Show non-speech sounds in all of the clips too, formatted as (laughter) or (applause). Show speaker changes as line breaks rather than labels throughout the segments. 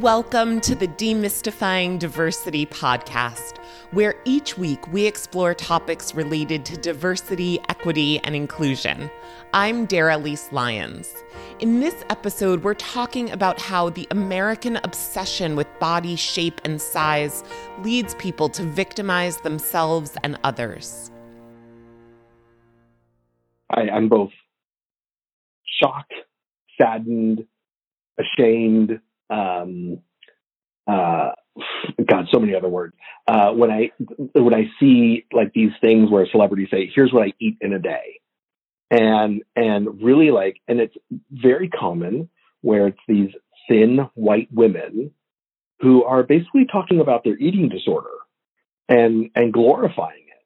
Welcome to the Demystifying Diversity podcast, where each week we explore topics related to diversity, equity, and inclusion. I'm Dara Lise Lyons. In this episode, we're talking about how the American obsession with body shape and size leads people to victimize themselves and others.
I, I'm both shocked, saddened, ashamed, um, uh, God, so many other words. Uh, when I when I see like these things where celebrities say, "Here's what I eat in a day," and and really like, and it's very common where it's these thin white women who are basically talking about their eating disorder and and glorifying it.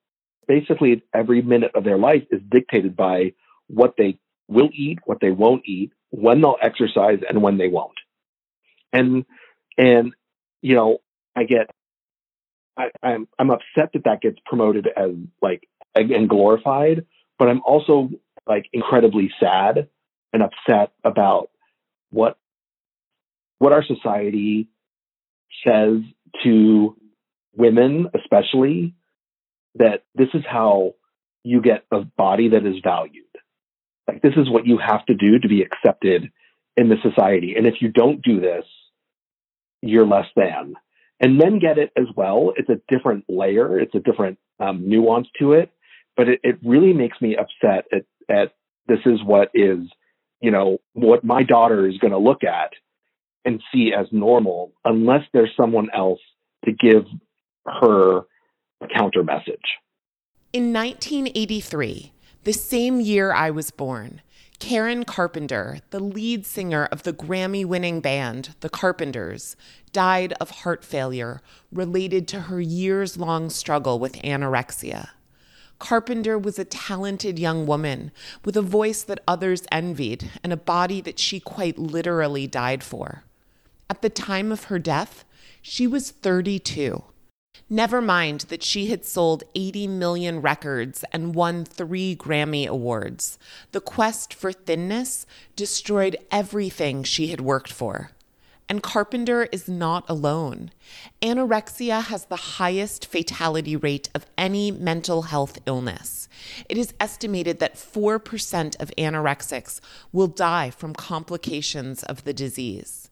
Basically, every minute of their life is dictated by what they will eat, what they won't eat, when they'll exercise, and when they won't and and you know I get I, I'm I'm upset that that gets promoted as like and glorified, but I'm also like incredibly sad and upset about what what our society says to women, especially that this is how you get a body that is valued. Like this is what you have to do to be accepted in the society. And if you don't do this, you're less than. And men get it as well. It's a different layer. It's a different um, nuance to it. But it, it really makes me upset at, at this is what is, you know, what my daughter is going to look at and see as normal unless there's someone else to give her a counter message.
In 1983, the same year I was born, Karen Carpenter, the lead singer of the Grammy winning band, The Carpenters, died of heart failure related to her years long struggle with anorexia. Carpenter was a talented young woman with a voice that others envied and a body that she quite literally died for. At the time of her death, she was 32. Never mind that she had sold 80 million records and won three Grammy Awards. The quest for thinness destroyed everything she had worked for. And Carpenter is not alone. Anorexia has the highest fatality rate of any mental health illness. It is estimated that 4% of anorexics will die from complications of the disease.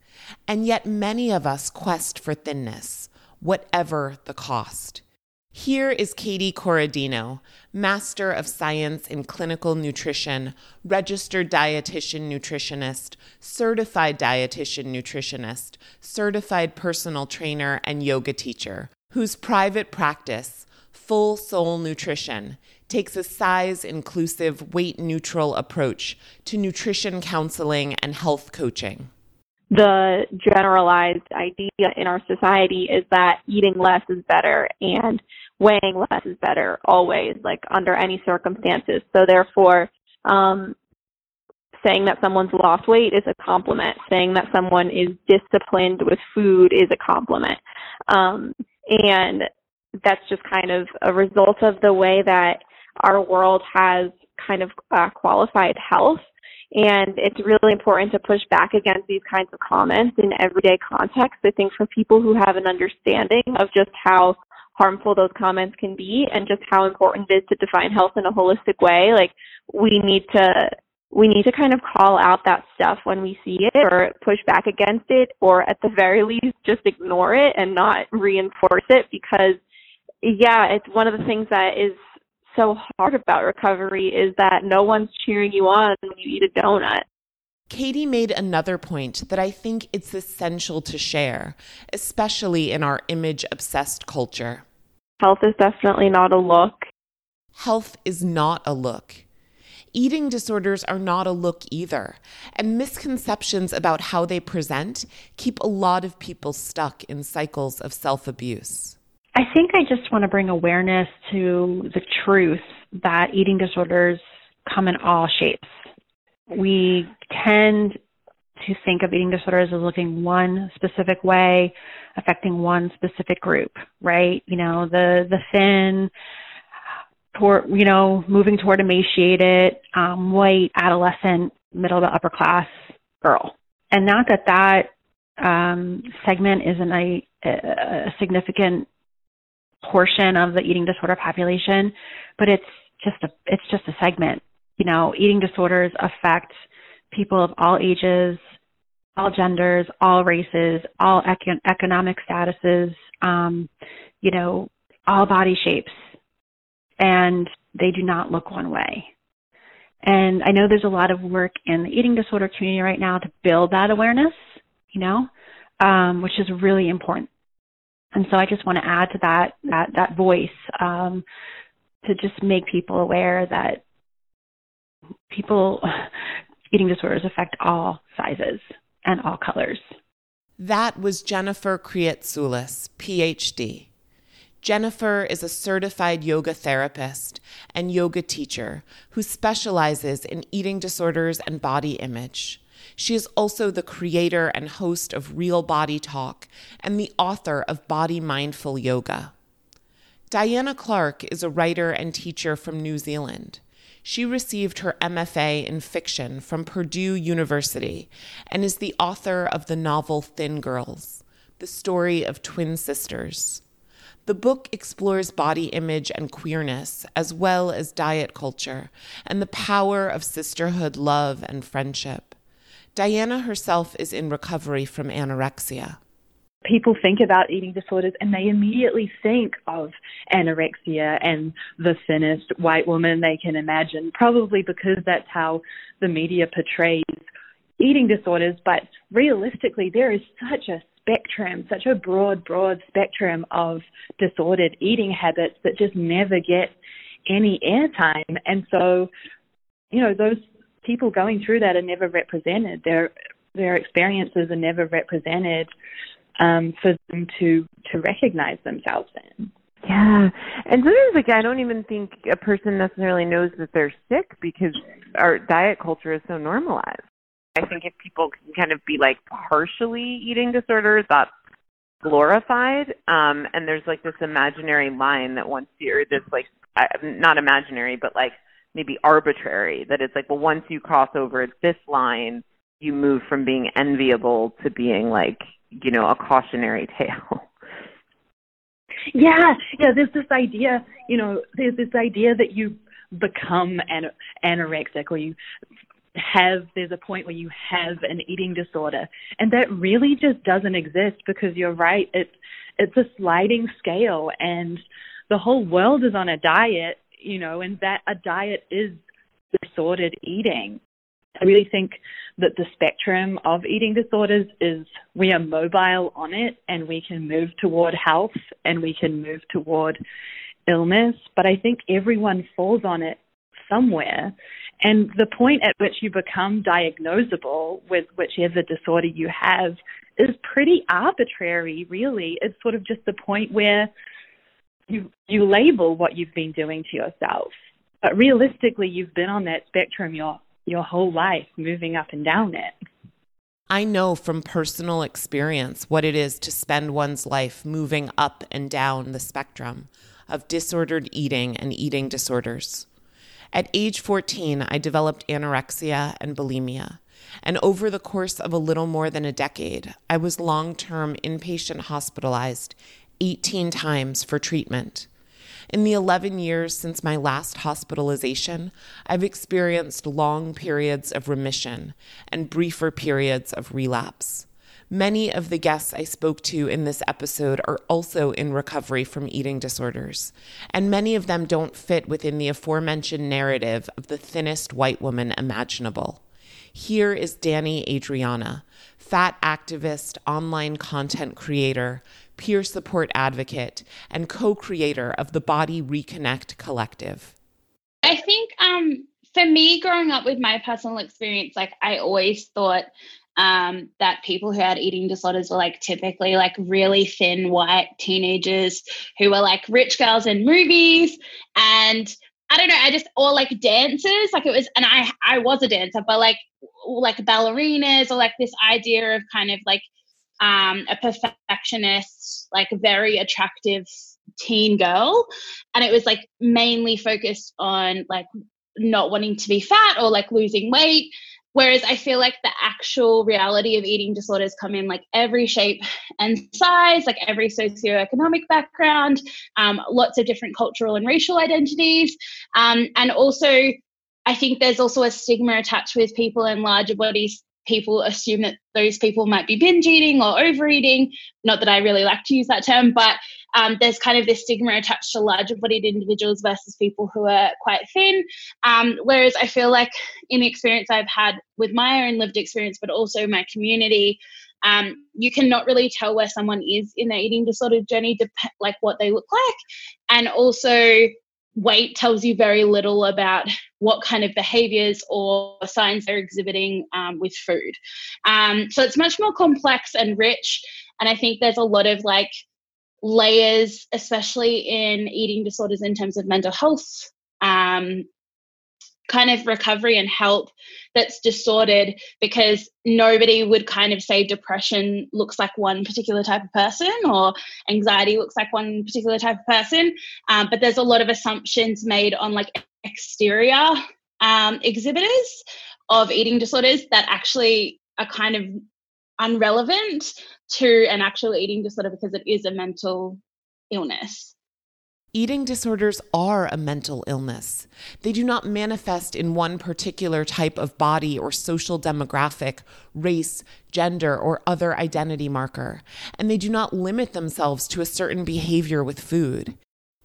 And yet, many of us quest for thinness whatever the cost. Here is Katie Corradino, Master of Science in Clinical Nutrition, registered dietitian nutritionist, certified dietitian nutritionist, certified personal trainer, and yoga teacher, whose private practice, Full Soul Nutrition, takes a size inclusive, weight neutral approach to nutrition counseling and health coaching
the generalized idea in our society is that eating less is better and weighing less is better always, like under any circumstances. So therefore, um, saying that someone's lost weight is a compliment. Saying that someone is disciplined with food is a compliment. Um, and that's just kind of a result of the way that our world has kind of uh, qualified health and it's really important to push back against these kinds of comments in everyday context. I think for people who have an understanding of just how harmful those comments can be and just how important it is to define health in a holistic way, like we need to we need to kind of call out that stuff when we see it or push back against it or at the very least just ignore it and not reinforce it because yeah, it's one of the things that is so hard about recovery is that no one's cheering you on when you eat a donut.
Katie made another point that I think it's essential to share, especially in our image obsessed culture.
Health is definitely not a look.
Health is not a look. Eating disorders are not a look either, and misconceptions about how they present keep a lot of people stuck in cycles of self abuse.
I think I just want to bring awareness to the truth that eating disorders come in all shapes. We tend to think of eating disorders as looking one specific way, affecting one specific group, right? You know, the the thin, toward you know, moving toward emaciated, um, white, adolescent, middle to upper class girl. And not that that um, segment isn't a, a significant portion of the eating disorder population, but it's just a it's just a segment. You know, eating disorders affect people of all ages, all genders, all races, all econ- economic statuses, um, you know, all body shapes, and they do not look one way. And I know there's a lot of work in the eating disorder community right now to build that awareness, you know, um, which is really important. And so I just want to add to that that that voice um, to just make people aware that people (sighs) eating disorders affect all sizes and all colors.
That was Jennifer Kreatsoulas, PhD. Jennifer is a certified yoga therapist and yoga teacher who specializes in eating disorders and body image. She is also the creator and host of Real Body Talk and the author of Body Mindful Yoga. Diana Clarke is a writer and teacher from New Zealand. She received her MFA in fiction from Purdue University and is the author of the novel Thin Girls, the story of twin sisters. The book explores body image and queerness, as well as diet culture, and the power of sisterhood, love, and friendship. Diana herself is in recovery from anorexia.
People think about eating disorders and they immediately think of anorexia and the thinnest white woman they can imagine, probably because that's how the media portrays eating disorders. But realistically, there is such a spectrum, such a broad, broad spectrum of disordered eating habits that just never get any airtime. And so, you know, those people going through that are never represented. Their their experiences are never represented um, for them to to recognize themselves in.
Yeah, and sometimes like I don't even think a person necessarily knows that they're sick because our diet culture is so normalized. I think if people can kind of be like partially eating disorders, that's glorified. Um, and there's like this imaginary line that once you're this like not imaginary, but like maybe arbitrary. That it's like, well, once you cross over this line, you move from being enviable to being like, you know, a cautionary tale. (laughs)
Yeah, yeah. There's this idea, you know, there's this idea that you become an- anorexic or you have there's a point where you have an eating disorder and that really just doesn't exist because you're right it's it's a sliding scale and the whole world is on a diet you know and that a diet is disordered eating i really think that the spectrum of eating disorders is we are mobile on it and we can move toward health and we can move toward illness but i think everyone falls on it somewhere and the point at which you become diagnosable with whichever disorder you have is pretty arbitrary, really. It's sort of just the point where you you label what you've been doing to yourself. But realistically, you've been on that spectrum your your whole life, moving up and down it.
I know from personal experience what it is to spend one's life moving up and down the spectrum of disordered eating and eating disorders. At age 14, I developed anorexia and bulimia. And over the course of a little more than a decade, I was long term inpatient hospitalized 18 times for treatment. In the 11 years since my last hospitalization, I've experienced long periods of remission and briefer periods of relapse. Many of the guests I spoke to in this episode are also in recovery from eating disorders, and many of them don't fit within the aforementioned narrative of the thinnest white woman imaginable. Here is Danny Adriana, fat activist, online content creator, peer support advocate, and co creator of the Body Reconnect Collective.
I think um, for me, growing up with my personal experience, like I always thought um, that people who had eating disorders were like typically like really thin white teenagers who were like rich girls in movies and I don't know, I just or like dancers, like it was, and I I was a dancer, but like like ballerinas or like this idea of kind of like um, a perfectionist, like very attractive teen girl, and it was like mainly focused on like not wanting to be fat or like losing weight Whereas I feel like the actual reality of eating disorders come in like every shape and size, like every socioeconomic background, um, lots of different cultural and racial identities. Um, and also, I think there's also a stigma attached with people in larger bodies. People assume that those people might be binge eating or overeating. Not that I really like to use that term, but um, there's kind of this stigma attached to larger bodied individuals versus people who are quite thin. Um, whereas I feel like in the experience I've had with my own lived experience, but also my community, um, you cannot really tell where someone is in their eating disorder journey, dep- like what they look like. And also, weight tells you very little about what kind of behaviors or signs they're exhibiting um, with food. Um, so it's much more complex and rich. And I think there's a lot of like layers, especially in eating disorders in terms of mental health, um, kind of recovery and help that's distorted because nobody would kind of say depression looks like one particular type of person or anxiety looks like one particular type of person. Um, but there's a lot of assumptions made on like exterior um, exhibitors of eating disorders that actually are kind of unrelevant to an actual eating disorder because it is a mental illness.
Eating disorders are a mental illness. They do not manifest in one particular type of body or social demographic, race, gender, or other identity marker, and they do not limit themselves to a certain behavior with food.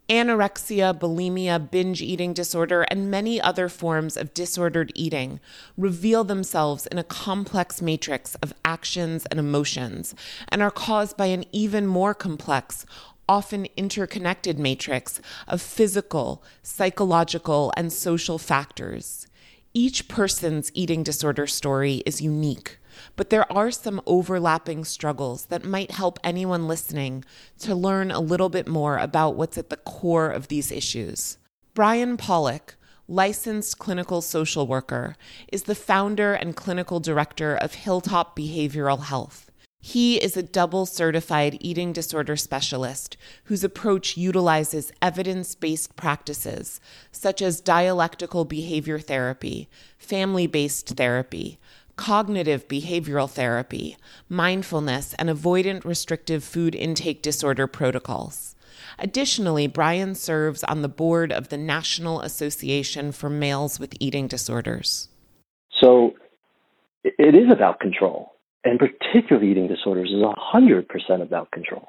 Anorexia, bulimia, binge eating disorder, and many other forms of disordered eating reveal themselves in a complex matrix of actions and emotions and are caused by an even more complex, often interconnected matrix of physical, psychological, and social factors. Each person's eating disorder story is unique but there are some overlapping struggles that might help anyone listening to learn a little bit more about what's at the core of these issues. Brian Pollock, licensed clinical social worker, is the founder and clinical director of Hilltop Behavioral Health. He is a double certified eating disorder specialist whose approach utilizes evidence based practices such as dialectical behavior therapy, family based therapy, cognitive behavioral therapy, mindfulness, and avoidant restrictive food intake disorder protocols. Additionally, Brian serves on the board of the National Association for Males with Eating Disorders.
So it is about control, and particularly eating disorders is 100% about control.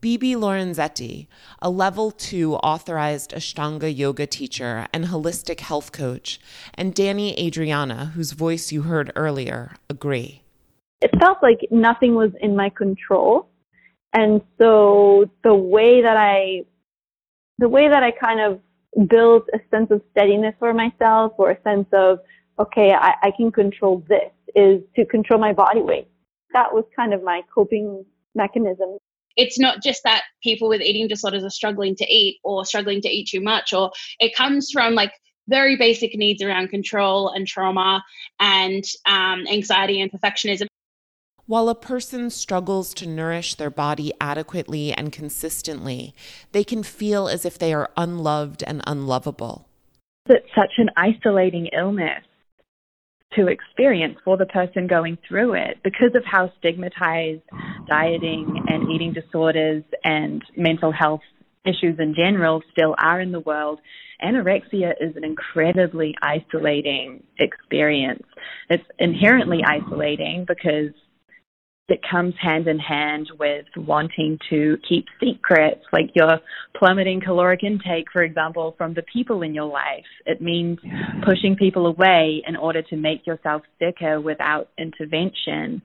Bibi Lorenzetti, a level two authorized Ashtanga yoga teacher and holistic health coach, and Danny Adriana, whose voice you heard earlier, agree.
It felt like nothing was in my control. And so the way that I, the way that I kind of built a sense of steadiness for myself or a sense of, okay, I, I can control this is to control my body weight. That was kind of my coping mechanism
it's not just that people with eating disorders are struggling to eat or struggling to eat too much or it comes from like very basic needs around control and trauma and um, anxiety and perfectionism
while a person struggles to nourish their body adequately and consistently, they can feel as if they are unloved and unlovable.
It's such an isolating illness to experience for the person going through it because of how stigmatized dieting and eating disorders and mental health issues in general still are in the world. Anorexia is an incredibly isolating experience. It's inherently isolating because that comes hand in hand with wanting to keep secrets, like your plummeting caloric intake, for example, from the people in your life. It means pushing people away in order to make yourself sicker without intervention.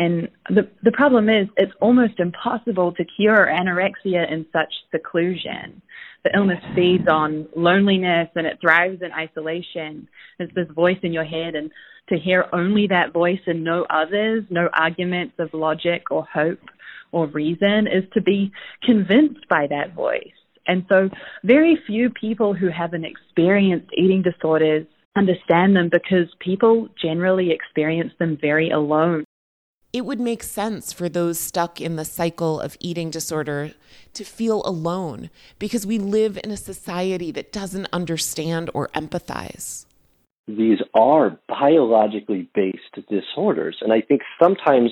And the the problem is it's almost impossible to cure anorexia in such seclusion. The illness feeds on loneliness and it thrives in isolation. There's this voice in your head and to hear only that voice and no others, no arguments of logic or hope or reason, is to be convinced by that voice. And so, very few people who haven't experienced eating disorders understand them because people generally experience them very alone.
It would make sense for those stuck in the cycle of eating disorder to feel alone because we live in a society that doesn't understand or empathize.
these are biologically based disorders. And I think sometimes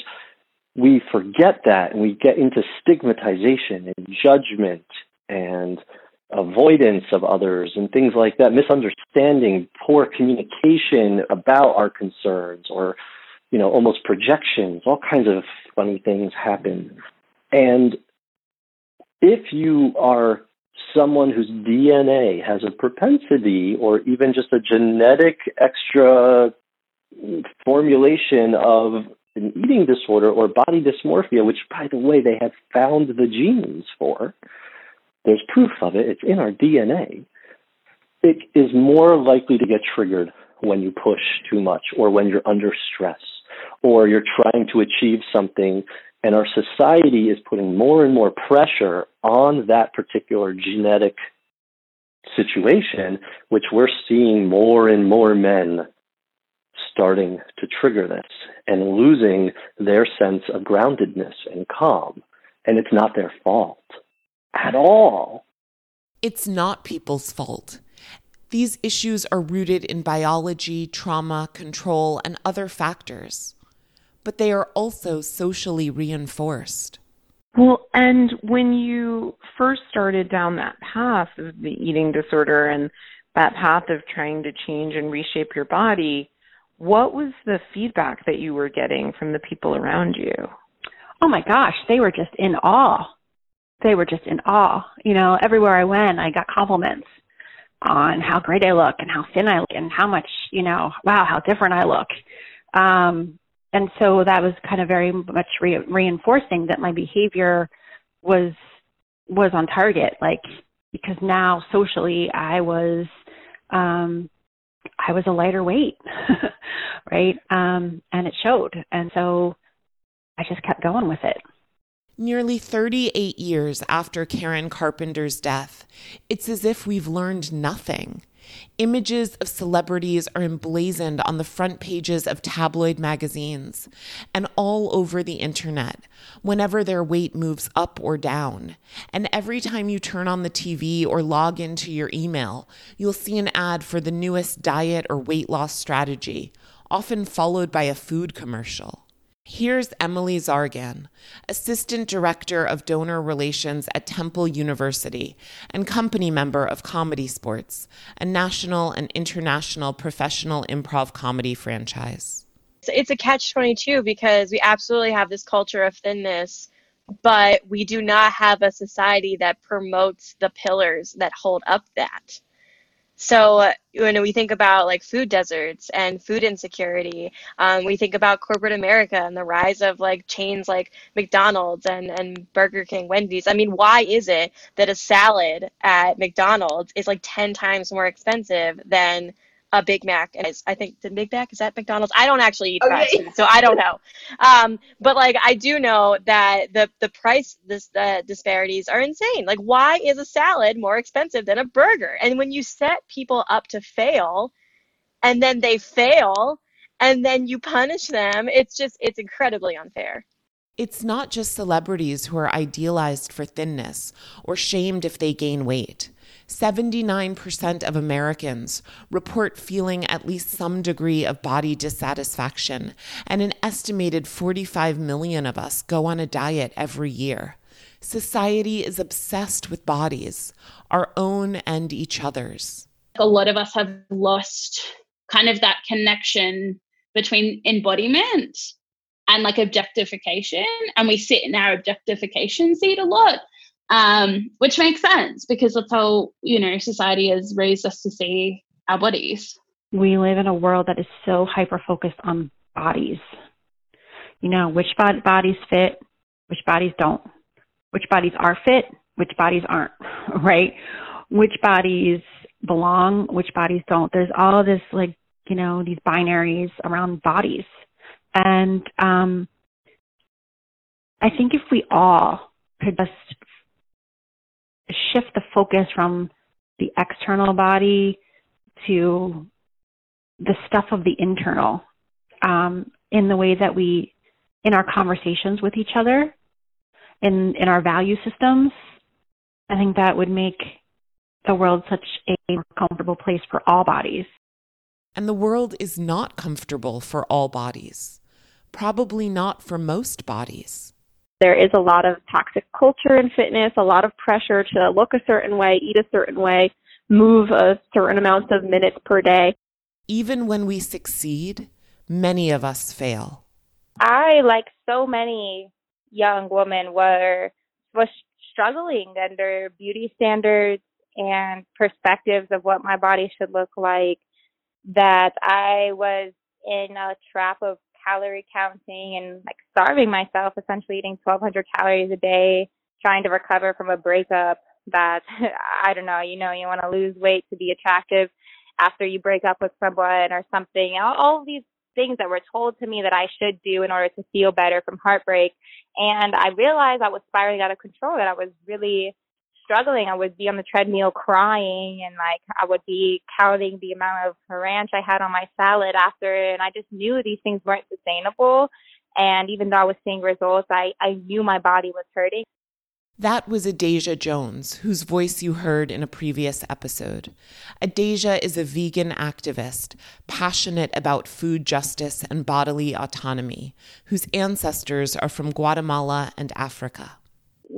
we forget that and we get into stigmatization and judgment and avoidance of others and things like that, misunderstanding, poor communication about our concerns or, you know, almost projections, all kinds of funny things happen. And if you are someone whose DNA has a propensity or even just a genetic extra formulation of an eating disorder or body dysmorphia, which, by the way, they have found the genes for, there's proof of it, it's in our DNA, it is more likely to get triggered when you push too much or when you're under stress or you're trying to achieve something and our society is putting more and more pressure on that particular genetic situation, which we're seeing more and more men starting to trigger this and losing their sense of groundedness and calm. And it's not their fault at all.
It's not people's fault. These issues are rooted in biology, trauma, control, and other factors but they are also socially reinforced.
Well, and when you first started down that path of the eating disorder and that path of trying to change and reshape your body, what was the feedback that you were getting from the people around you?
Oh my gosh, they were just in awe. They were just in awe. You know, everywhere I went, I got compliments on how great I look and how thin I look and how much, you know, wow, how different I look. Um, and so that was kind of very much re- reinforcing that my behavior was was on target like because now socially i was um i was a lighter weight (laughs) right? Um and it showed. And so i just kept going with it
Nearly 38 years after Karen Carpenter's death, it's as if we've learned nothing. Images of celebrities are emblazoned on the front pages of tabloid magazines and all over the internet whenever their weight moves up or down. And every time you turn on the TV or log into your email, you'll see an ad for the newest diet or weight loss strategy, often followed by a food commercial. Here's Emily Zargan, Assistant Director of Donor Relations at Temple University and company member of ComedySportz, a national and international professional improv comedy franchise.
It's a catch 22 because we absolutely have this culture of thinness, but we do not have a society that promotes the pillars that hold up that. So when we think about like food deserts and food insecurity, um, we think about corporate America and the rise of like chains like McDonald's and, and Burger King, Wendy's. I mean, why is it that a salad at McDonald's is like 10 times more expensive than a Big Mac. And I think the Big Mac is that McDonald's. I don't actually eat fast food, so I don't know. Um, but like I do know that the the price this the disparities are insane. Like why is a salad more expensive than a burger? And when you set people up to fail, and then they fail, and then you punish them, it's just it's incredibly unfair.
It's not just celebrities who are idealized for thinness or shamed if they gain weight. 79% of Americans report feeling at least some degree of body dissatisfaction, and an estimated 45 million of us go on a diet every year. Society is obsessed with bodies, our own and each other's.
A lot of us have lost kind of that connection between embodiment and like objectification, and we sit in our objectification seat a lot um, which makes sense because that's how you know society has raised us to see our bodies.
We live in a world that is so hyper focused on bodies. You know, which bod- bodies fit, which bodies don't, which bodies are fit, which bodies aren't, (laughs) right? Which bodies belong, which bodies don't. There's all this like, you know, these binaries around bodies. And um I think if we all could just shift the focus from the external body to the stuff of the internal um, in the way that we in our conversations with each other in in our value systems. I think that would make the world such a more comfortable place for all bodies.
And the world is not comfortable for all bodies, probably not for most bodies.
There is a lot of toxic culture in fitness, a lot of pressure to look a certain way, eat a certain way, move a certain amount of minutes per day.
Even when we succeed, many of us fail.
I, like so many young women, were was struggling under beauty standards and perspectives of what my body should look like. That I was in a trap of calorie counting and like starving myself, essentially eating 1,200 calories a day, trying to recover from a breakup. That (laughs) I don't know, you know, you want to lose weight to be attractive after you break up with someone or something. All, all these things that were told to me that I should do in order to feel better from heartbreak. And I realized I was spiraling out of control, that I was really struggling. I would be on the treadmill crying and like I would be counting the amount of ranch I had on my salad after and I just knew these things weren't sustainable. And even though I was seeing results, I, I knew my body was hurting.
That was Adasia Jones, whose voice you heard in a previous episode. Adasia is a vegan activist, passionate about food justice and bodily autonomy, whose ancestors are from Guatemala and Africa.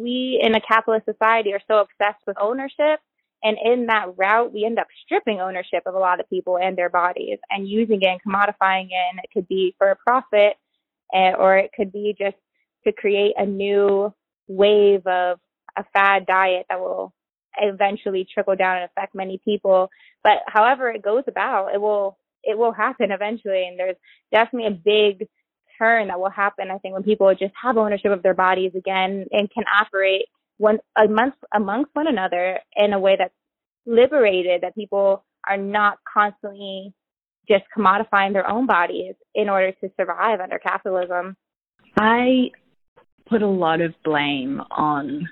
We in a capitalist society are so obsessed with ownership. And in that route, we end up stripping ownership of a lot of people and their bodies and using it and commodifying it. And it could be for a profit, eh, or it could be just to create a new wave of a fad diet that will eventually trickle down and affect many people. But however it goes about, it will it will happen eventually. And there's definitely a big turn that will happen. I think when people just have ownership of their bodies again and can operate one amongst amongst one another in a way that's liberated, that people are not constantly just commodifying their own bodies in order to survive under capitalism.
I put a lot of blame on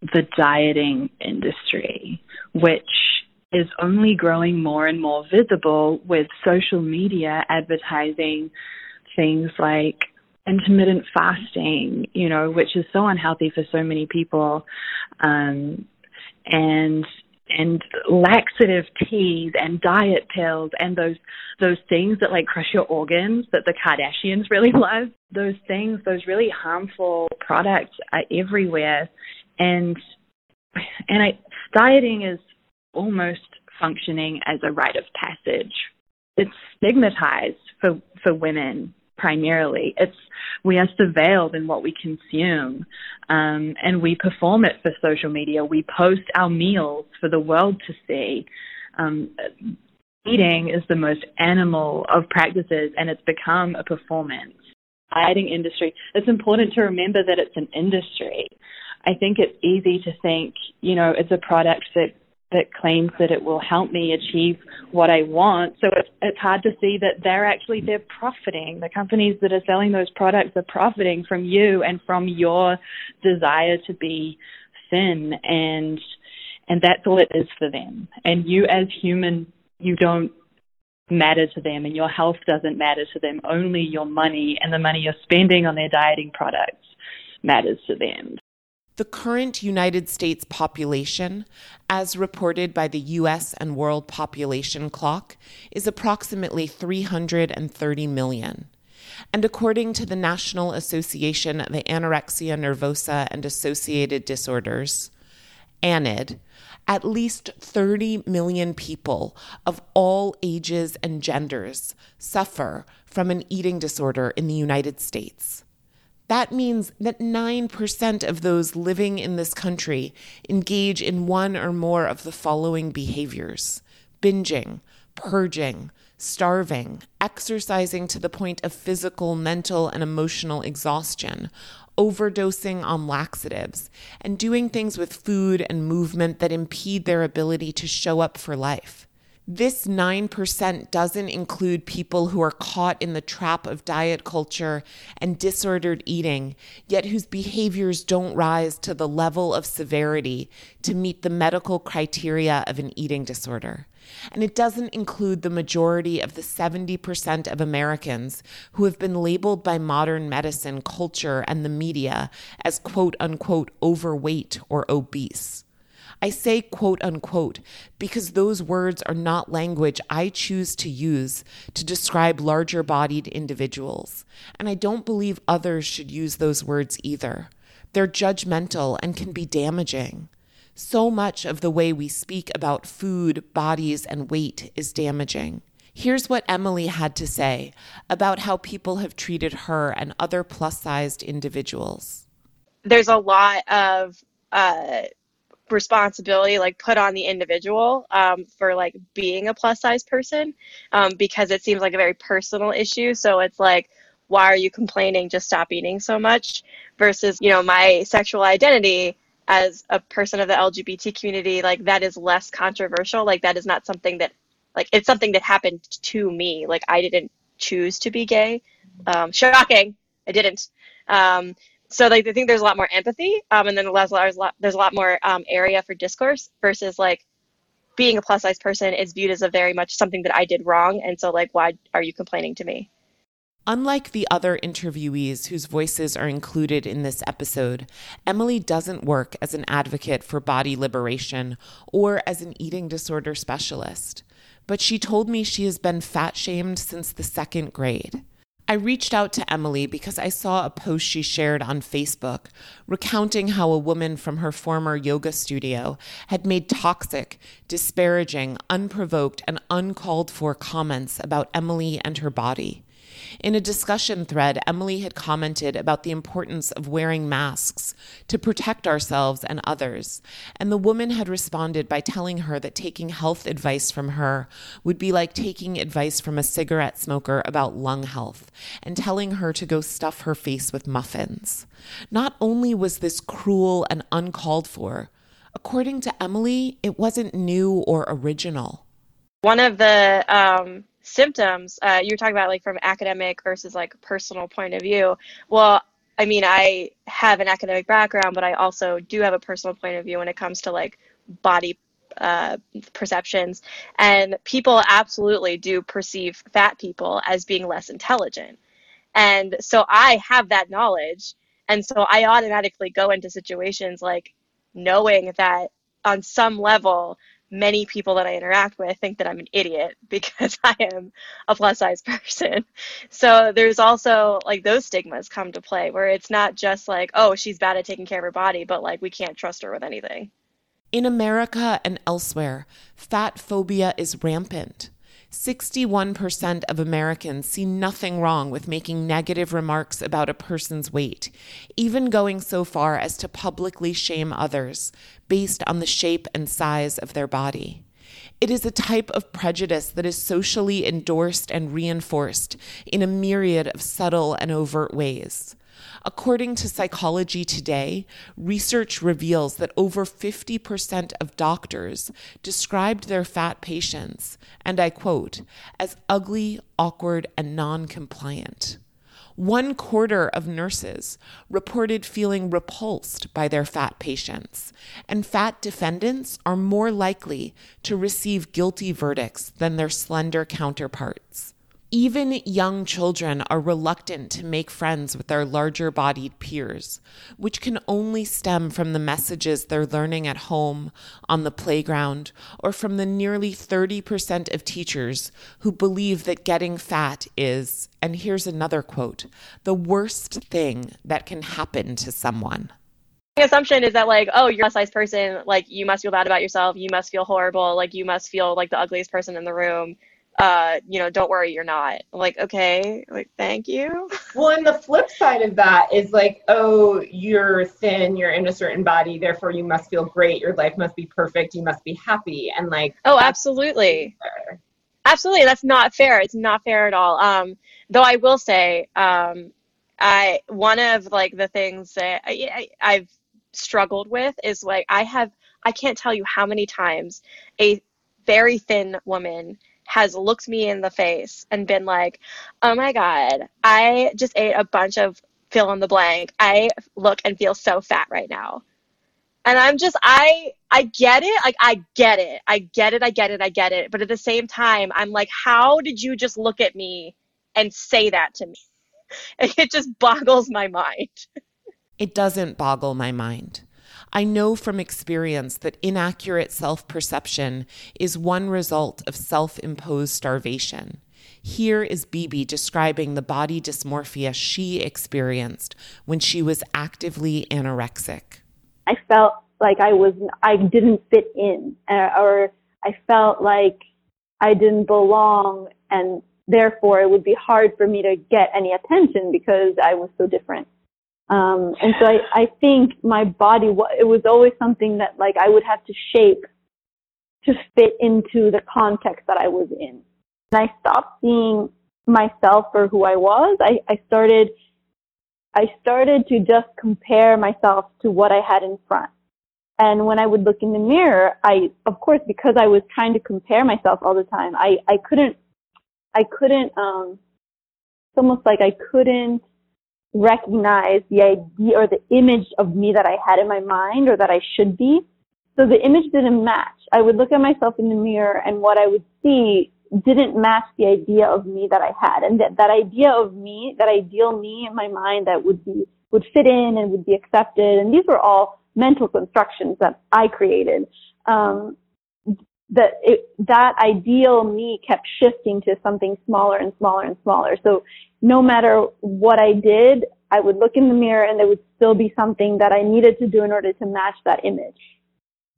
the dieting industry, which is only growing more and more visible with social media advertising things like intermittent fasting, you know, which is so unhealthy for so many people, um, and and laxative teas and diet pills and those those things that like crush your organs that the Kardashians really (laughs) love. Those things, those really harmful products are everywhere, and and I, dieting is almost functioning as a rite of passage. It's stigmatized for for women primarily. It's we are surveilled in what we consume, um, and we perform it for social media. We post our meals for the world to see. Um, eating is the most animal of practices, and it's become a performance. Dieting industry. It's important to remember that it's an industry. I think it's easy to think, you know, it's a product that that claims that it will help me achieve what I want. So it's, it's hard to see that they're actually they're profiting. The companies that are selling those products are profiting from you and from your desire to be thin and and that's all it is for them. And you as human you don't matter to them and your health doesn't matter to them. Only your money and the money you're spending on their dieting products matters to them.
The current United States population, as reported by the US and World Population Clock, is approximately 330 million. And according to the National Association of Anorexia Nervosa and Associated Disorders, ANAD, at least 30 million people of all ages and genders suffer from an eating disorder in the United States. That means that 9% of those living in this country engage in one or more of the following behaviors binging, purging, starving, exercising to the point of physical, mental, and emotional exhaustion, overdosing on laxatives, and doing things with food and movement that impede their ability to show up for life. This 9% doesn't include people who are caught in the trap of diet culture and disordered eating, yet whose behaviors don't rise to the level of severity to meet the medical criteria of an eating disorder. And it doesn't include the majority of the 70% of Americans who have been labeled by modern medicine, culture, and the media as quote unquote overweight or obese. I say quote unquote because those words are not language I choose to use to describe larger bodied individuals, and I don't believe others should use those words either. They're judgmental and can be damaging. So much of the way we speak about food, bodies, and weight is damaging. Here's what Emily had to say about how people have treated her and other plus sized individuals.
There's a lot of uh, responsibility like put on the individual um, for like being a plus size person um, because it seems like a very personal issue. So it's like, why are you complaining? Just stop eating so much. Versus, you know, my sexual identity as a person of the LGBT community, like that is less controversial. Like that is not something that like it's something that happened to me like i didn't choose to be gay um, shocking i didn't um, so like i think there's a lot more empathy um, and then there's a lot, there's a lot more um, area for discourse versus like being a plus size person is viewed as a very much something that i did wrong and so like why are you complaining to me
Unlike the other interviewees whose voices are included in this episode, Emily doesn't work as an advocate for body liberation or as an eating disorder specialist but she told me she has been fat shamed since the second grade. I reached out to Emily because I saw a post she shared on Facebook recounting how a woman from her former yoga studio had made toxic, disparaging, unprovoked, and uncalled for comments about Emily and her body. In a discussion thread, Emily had commented about the importance of wearing masks to protect ourselves and others, and the woman had responded by telling her that taking health advice from her would be like taking advice from a cigarette smoker about lung health, and telling her to go stuff her face with muffins. Not only was this cruel and uncalled for, according to Emily, it wasn't new or original.
One of the um, symptoms uh, you were talking about like from academic versus like personal point of view. Well i mean i have an academic background but i also do have a personal point of view when it comes to like body uh, perceptions. And people absolutely do perceive fat people as being less intelligent. And so i have that knowledge and so i automatically go into situations like knowing that on some level many people that I interact with think that I'm an idiot (laughs) because I am a plus size (laughs) person. So there's also like those stigmas come to play where it's not just like, oh, she's bad at taking care of her body, but like we can't trust her with anything.
In America and elsewhere, fat phobia is rampant. 61% of Americans see nothing wrong with making negative remarks about a person's weight, even going so far as to publicly shame others based on the shape and size of their body. It is a type of prejudice that is socially endorsed and reinforced in a myriad of subtle and overt ways. According to Psychology Today, research reveals that over 50% of doctors described their fat patients, and I quote, as ugly, awkward, and non compliant. One quarter of nurses reported feeling repulsed by their fat patients, and fat defendants are more likely to receive guilty verdicts than their slender counterparts. Even young children are reluctant to make friends with their larger bodied peers, which can only stem from the messages they're learning at home, on the playground, or from the nearly 30% of teachers who believe that getting fat is, and here's another quote, the worst thing that can happen to someone.
The assumption is that like, oh, you're a size person, like you must feel bad about yourself, you must feel horrible, like you must feel like the ugliest person in the room uh, you know, don't worry, you're not. I'm like, okay, like, thank you. (laughs)
Well, and the flip side of that is like, oh, you're thin, you're in a certain body, therefore you must feel great, your life must be perfect, you must be happy, and like,
oh, absolutely, absolutely, that's not fair. It's not fair at all. Um, though I will say, um, I one of like the things that I, I I've struggled with is like I have I can't tell you how many times a very thin woman has looked me in the face and been like, oh my God, I just ate a bunch of fill in the blank. I look and feel so fat right now. And I'm just, I, I get it. Like, I get it. I get it. I get it. I get it. But at the same time, I'm like, how did you just look at me and say that to me? (laughs) It just boggles my mind. (laughs)
It doesn't boggle my mind. I know from experience that inaccurate self perception is one result of self imposed starvation. Here is Bibi describing the body dysmorphia she experienced when she was actively anorexic.
I felt like I was, I didn't fit in, uh, or I felt like I didn't belong, and therefore it would be hard for me to get any attention because I was so different. Um, and so I, I think my body, it was always something that like I would have to shape to fit into the context that I was in. And I stopped seeing myself for who I was. I, I started, I started to just compare myself to what I had in front. And when I would look in the mirror, I, of course, because I was trying to compare myself all the time, I, I couldn't, I couldn't, um, it's almost like I couldn't recognize the idea or the image of me that I had in my mind or that I should be. So the image didn't match. I would look at myself in the mirror and what I would see didn't match the idea of me that I had. And that, that idea of me, that ideal me in my mind that would be, would fit in and would be accepted. And these were all mental constructions that I created. Um, that it, that ideal me kept shifting to something smaller and smaller and smaller. So no matter what I did, I would look in the mirror and there would still be something that I needed to do in order to match that image.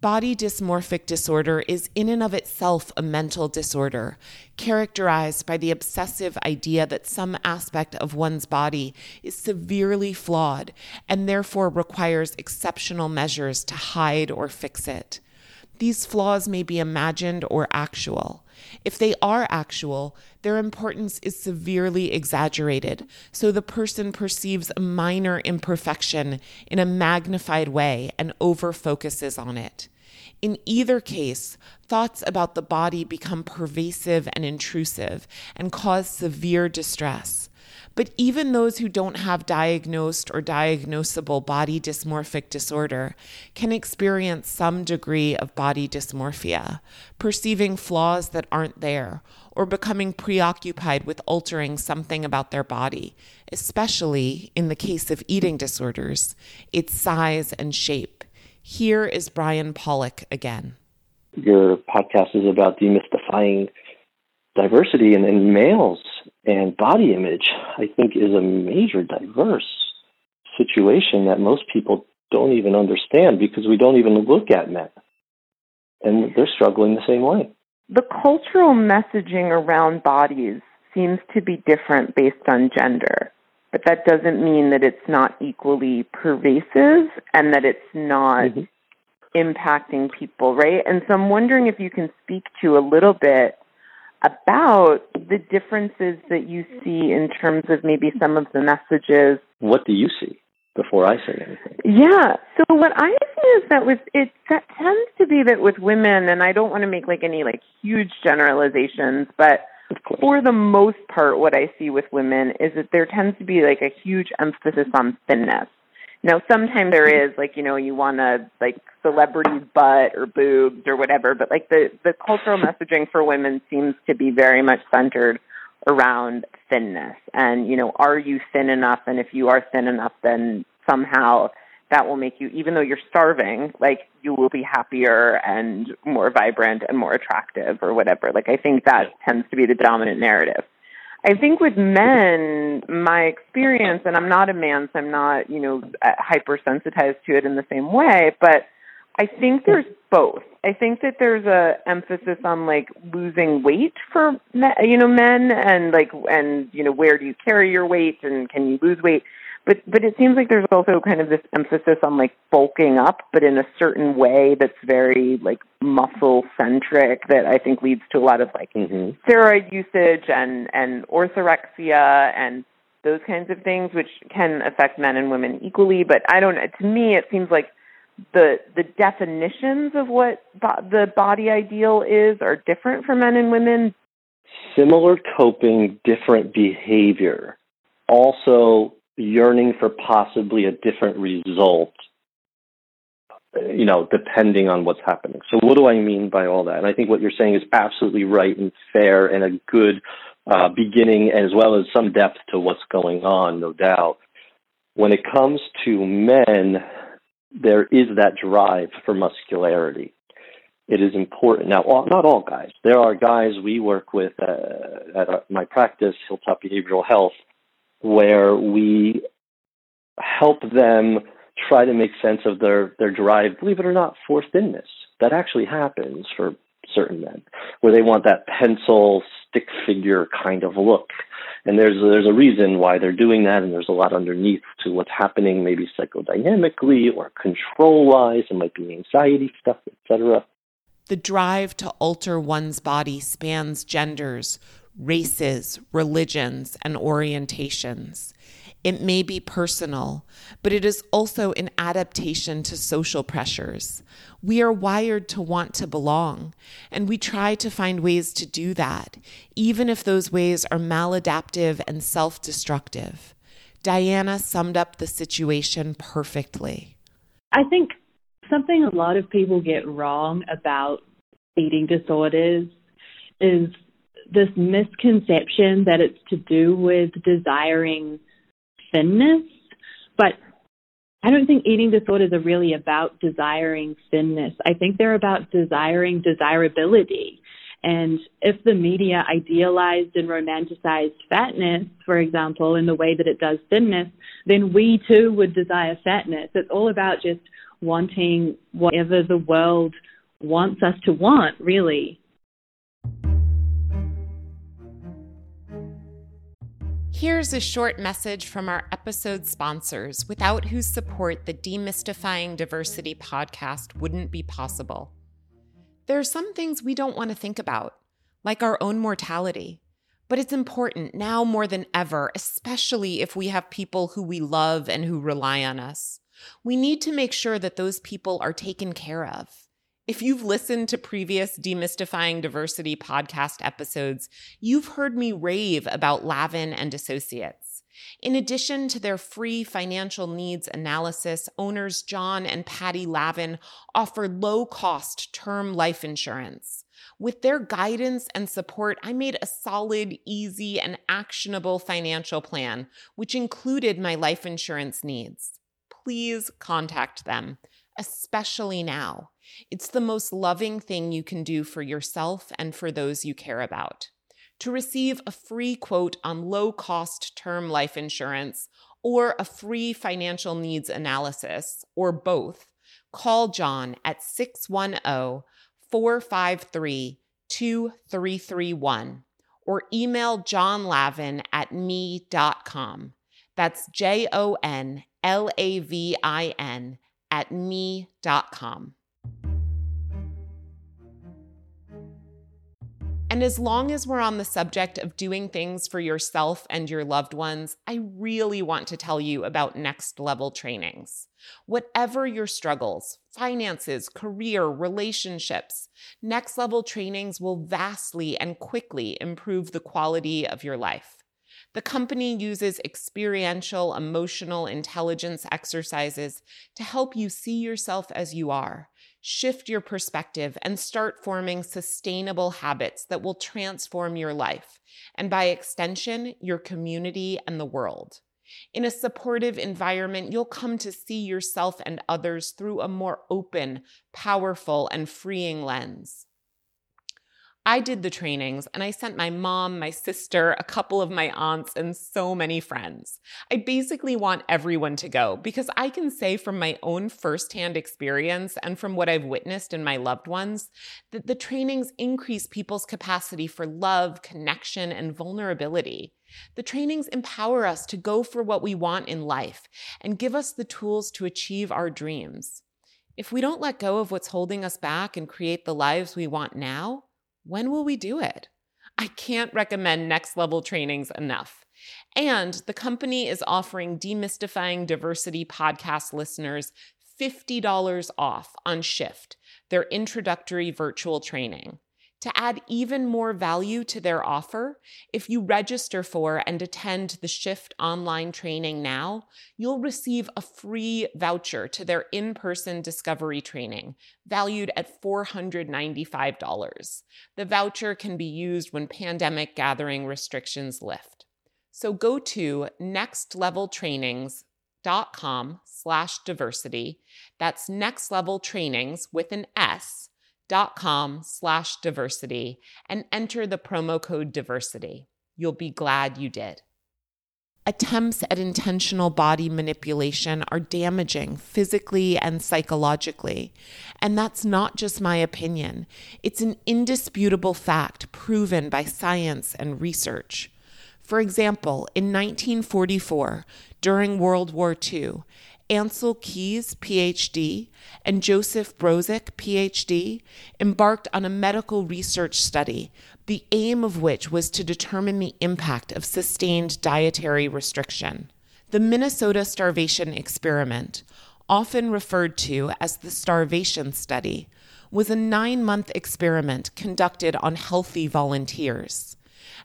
Body dysmorphic disorder is in and of itself a mental disorder, characterized by the obsessive idea that some aspect of one's body is severely flawed and therefore requires exceptional measures to hide or fix it. These flaws may be imagined or actual. If they are actual, their importance is severely exaggerated, so the person perceives a minor imperfection in a magnified way and over focuses on it. In either case, thoughts about the body become pervasive and intrusive and cause severe distress. But even those who don't have diagnosed or diagnosable body dysmorphic disorder can experience some degree of body dysmorphia, perceiving flaws that aren't there, or becoming preoccupied with altering something about their body, especially in the case of eating disorders, its size and shape. Here is Brian Pollock again.
Your podcast is about demystifying diversity in, in males and body image, I think, is a major diverse situation that most people don't even understand because we don't even look at men. And they're struggling the same way.
The cultural messaging around bodies seems to be different based on gender, but that doesn't mean that it's not equally pervasive and that it's not mm-hmm. impacting people, right? And so I'm wondering if you can speak to a little bit about the differences that you see in terms of maybe some of the messages.
What do you see before I say anything?
Yeah. So what I see is that with it that tends to be that with women, and I don't want to make like any like huge generalizations, but for the most part, what I see with women is that there tends to be like a huge emphasis on thinness. Now, sometimes there is like you know you want to like celebrity's butt or boobs or whatever, but like the the cultural messaging for women seems to be very much centered around thinness. And you know are you thin enough? And if you are thin enough then somehow that will make you even though you're starving like you will be happier and more vibrant and more attractive or whatever. Like i think that tends to be the dominant narrative I think with men, my experience, and I'm not a man, so I'm not, you know, uh, hypersensitized to it in the same way, but I think there's both. I think that there's a emphasis on like losing weight for you know men and like and you know where do you carry your weight and can you lose weight but but it seems like there's also kind of this emphasis on like bulking up but in a certain way that's very like muscle centric that i think leads to a lot of like mm-hmm. steroid usage and and orthorexia and those kinds of things which can affect men and women equally. But i don't to me it seems like the the definitions of what bo- the body ideal is are different for men and women.
Similar coping different behavior. Also yearning for possibly a different result, you know, depending on what's happening. So, what do I mean by all that? And I think what you're saying is absolutely right and fair and a good uh, beginning, as well as some depth to what's going on, no doubt. When it comes to men, there is that drive for muscularity. It is important. Now, all, not all guys. There are guys we work with uh, at our, my practice, Hilltop Behavioral Health, where we help them try to make sense of their, their drive, believe it or not, for thinness. That actually happens for certain men, where they want that pencil stick figure kind of look. And there's there's a reason why they're doing that, and there's a lot underneath to what's happening, maybe psychodynamically or control wise. It might be anxiety stuff, etc.
The drive to alter one's body spans genders, races, religions, and orientations. It may be personal, but it is also an adaptation to social pressures. We are wired to want to belong, and we try to find ways to do that, even if those ways are maladaptive and self destructive. Diana summed up the situation perfectly.
I think something a lot of people get wrong about eating disorders is this misconception that it's to do with desiring thinness, but I don't think eating disorders are really about desiring thinness. I think they're about desiring desirability. And if the media idealized and romanticized fatness, for example, in the way that it does thinness, then we too would desire fatness. It's all about just wanting whatever the world wants us to want, really.
Here's a short message from our episode sponsors, without whose support the Demystifying Diversity podcast wouldn't be possible. There are some things we don't want to think about, like our own mortality. But it's important now more than ever, especially if we have people who we love and who rely on us. We need to make sure that those people are taken care of. If you've listened to previous Demystifying Diversity podcast episodes, you've heard me rave about Lavin and Associates. In addition to their free financial needs analysis, owners John and Patty Lavin offer low cost term life insurance. With their guidance and support, I made a solid, easy, and actionable financial plan, which included my life insurance needs. Please contact them, especially now. It's the most loving thing you can do for yourself and for those you care about. To receive a free quote on low cost term life insurance or a free financial needs analysis, or both, call John at 610 453 2331 or email Jon Lavin at me.com. That's J O N L A V I N at me.com. And as long as we're on the subject of doing things for yourself and your loved ones, I really want to tell you about next level trainings. Whatever your struggles, finances, career, relationships, next level trainings will vastly and quickly improve the quality of your life. The company uses experiential emotional intelligence exercises to help you see yourself as you are shift your perspective and start forming sustainable habits that will transform your life and, by extension, your community and the world. In a supportive environment, you'll come to see yourself and others through a more open, powerful, and freeing lens. I did the trainings and I sent my mom, my sister, a couple of my aunts, and so many friends. I basically want everyone to go because I can say from my own firsthand experience and from what I've witnessed in my loved ones that the trainings increase people's capacity for love, connection, and vulnerability. The trainings empower us to go for what we want in life and give us the tools to achieve our dreams. If we don't let go of what's holding us back and create the lives we want now, when will we do it? I can't recommend next level trainings enough. And the company is offering Demystifying Diversity podcast listeners $50 off on Shift, their introductory virtual training. To add even more value to their offer, if you register for and attend the Shift online training now, you'll receive a free voucher to their in person discovery training, valued at $495. The voucher can be used when pandemic gathering restrictions lift. So go to nextleveltrainings.com slash diversity. That's next level trainings with an S com slash diversity and enter the promo code diversity. You'll be glad you did. Attempts at intentional body manipulation are damaging physically and psychologically. And that's not just my opinion, it's an indisputable fact proven by science and research. For example, in 1944, during World War II, Ancel Keys, PhD, and Joseph Brozek, PhD, embarked on a medical research study, the aim of which was to determine the impact of sustained dietary restriction. The Minnesota Starvation Experiment, often referred to as the Starvation Study, was a nine month experiment conducted on healthy volunteers.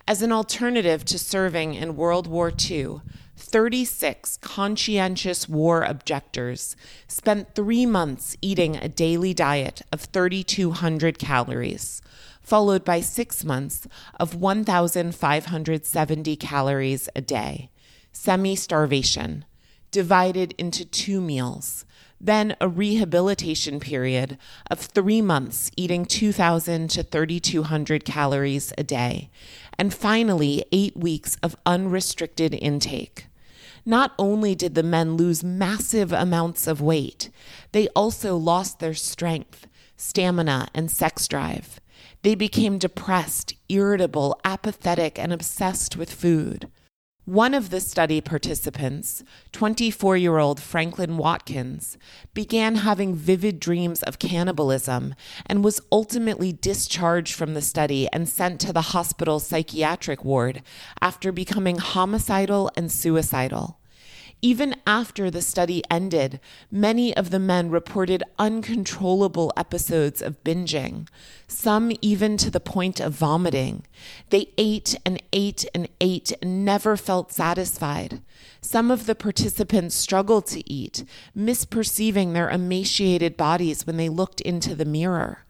As an alternative to serving in World War II, 36 conscientious war objectors spent three months eating a daily diet of 3,200 calories, followed by six months of 1,570 calories a day, semi starvation, divided into two meals. Then a rehabilitation period of three months, eating 2,000 to 3,200 calories a day. And finally, eight weeks of unrestricted intake. Not only did the men lose massive amounts of weight, they also lost their strength, stamina, and sex drive. They became depressed, irritable, apathetic, and obsessed with food. One of the study participants, 24 year old Franklin Watkins, began having vivid dreams of cannibalism and was ultimately discharged from the study and sent to the hospital psychiatric ward after becoming homicidal and suicidal. Even after the study ended, many of the men reported uncontrollable episodes of binging, some even to the point of vomiting. They ate and ate and ate and never felt satisfied. Some of the participants struggled to eat, misperceiving their emaciated bodies when they looked into the mirror.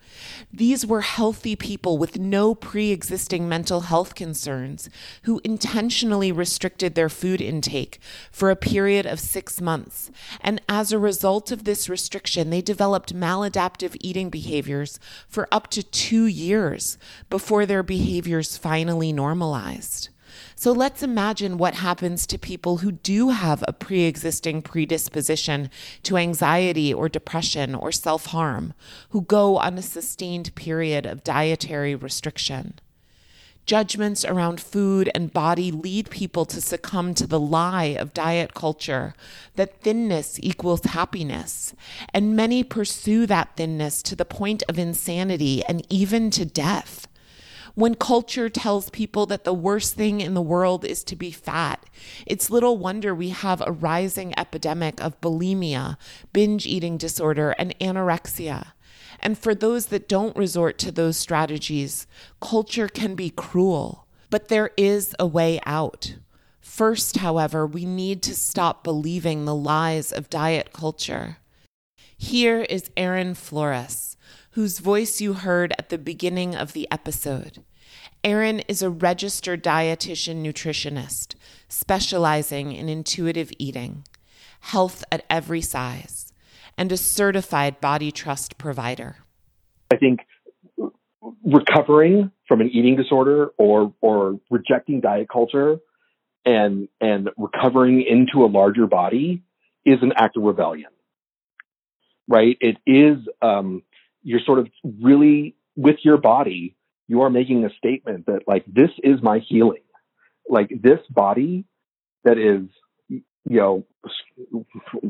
These were healthy people with no pre existing mental health concerns who intentionally restricted their food intake for a period of six months. And as a result of this restriction, they developed maladaptive eating behaviors for up to two years before their behaviors finally normalized. So let's imagine what happens to people who do have a pre existing predisposition to anxiety or depression or self harm, who go on a sustained period of dietary restriction. Judgments around food and body lead people to succumb to the lie of diet culture that thinness equals happiness, and many pursue that thinness to the point of insanity and even to death. When culture tells people that the worst thing in the world is to be fat, it's little wonder we have a rising epidemic of bulimia, binge eating disorder, and anorexia. And for those that don't resort to those strategies, culture can be cruel. But there is a way out. First, however, we need to stop believing the lies of diet culture. Here is Erin Flores, whose voice you heard at the beginning of the episode. Erin is a registered dietitian nutritionist specializing in intuitive eating, health at every size, and a certified body trust provider.
I think recovering from an eating disorder or or rejecting diet culture and and recovering into a larger body is an act of rebellion right it is um, you're sort of really with your body you are making a statement that like this is my healing. Like this body that is you know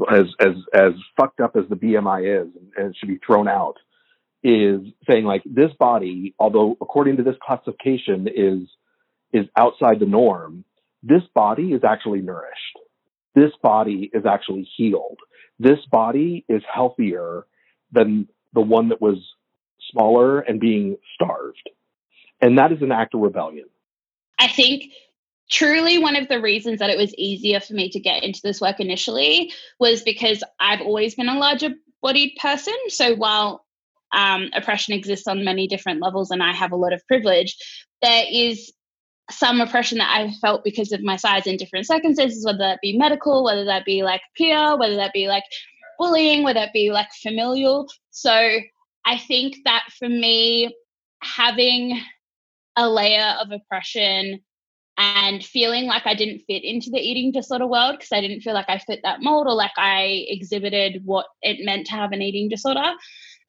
as as as fucked up as the bmi is and should be thrown out is saying like this body although according to this classification is is outside the norm this body is actually nourished. This body is actually healed. This body is healthier than the one that was smaller and being starved and that is an act of rebellion.
I think truly one of the reasons that it was easier for me to get into this work initially was because I've always been a larger bodied person. So while um, oppression exists on many different levels and I have a lot of privilege, there is some oppression that I felt because of my size in different circumstances, whether that be medical, whether that be like peer, whether that be like bullying, whether that be like familial. So I think that for me, having a layer of oppression and feeling like I didn't fit into the eating disorder world because I didn't feel like I fit that mold or like I exhibited what it meant to have an eating disorder.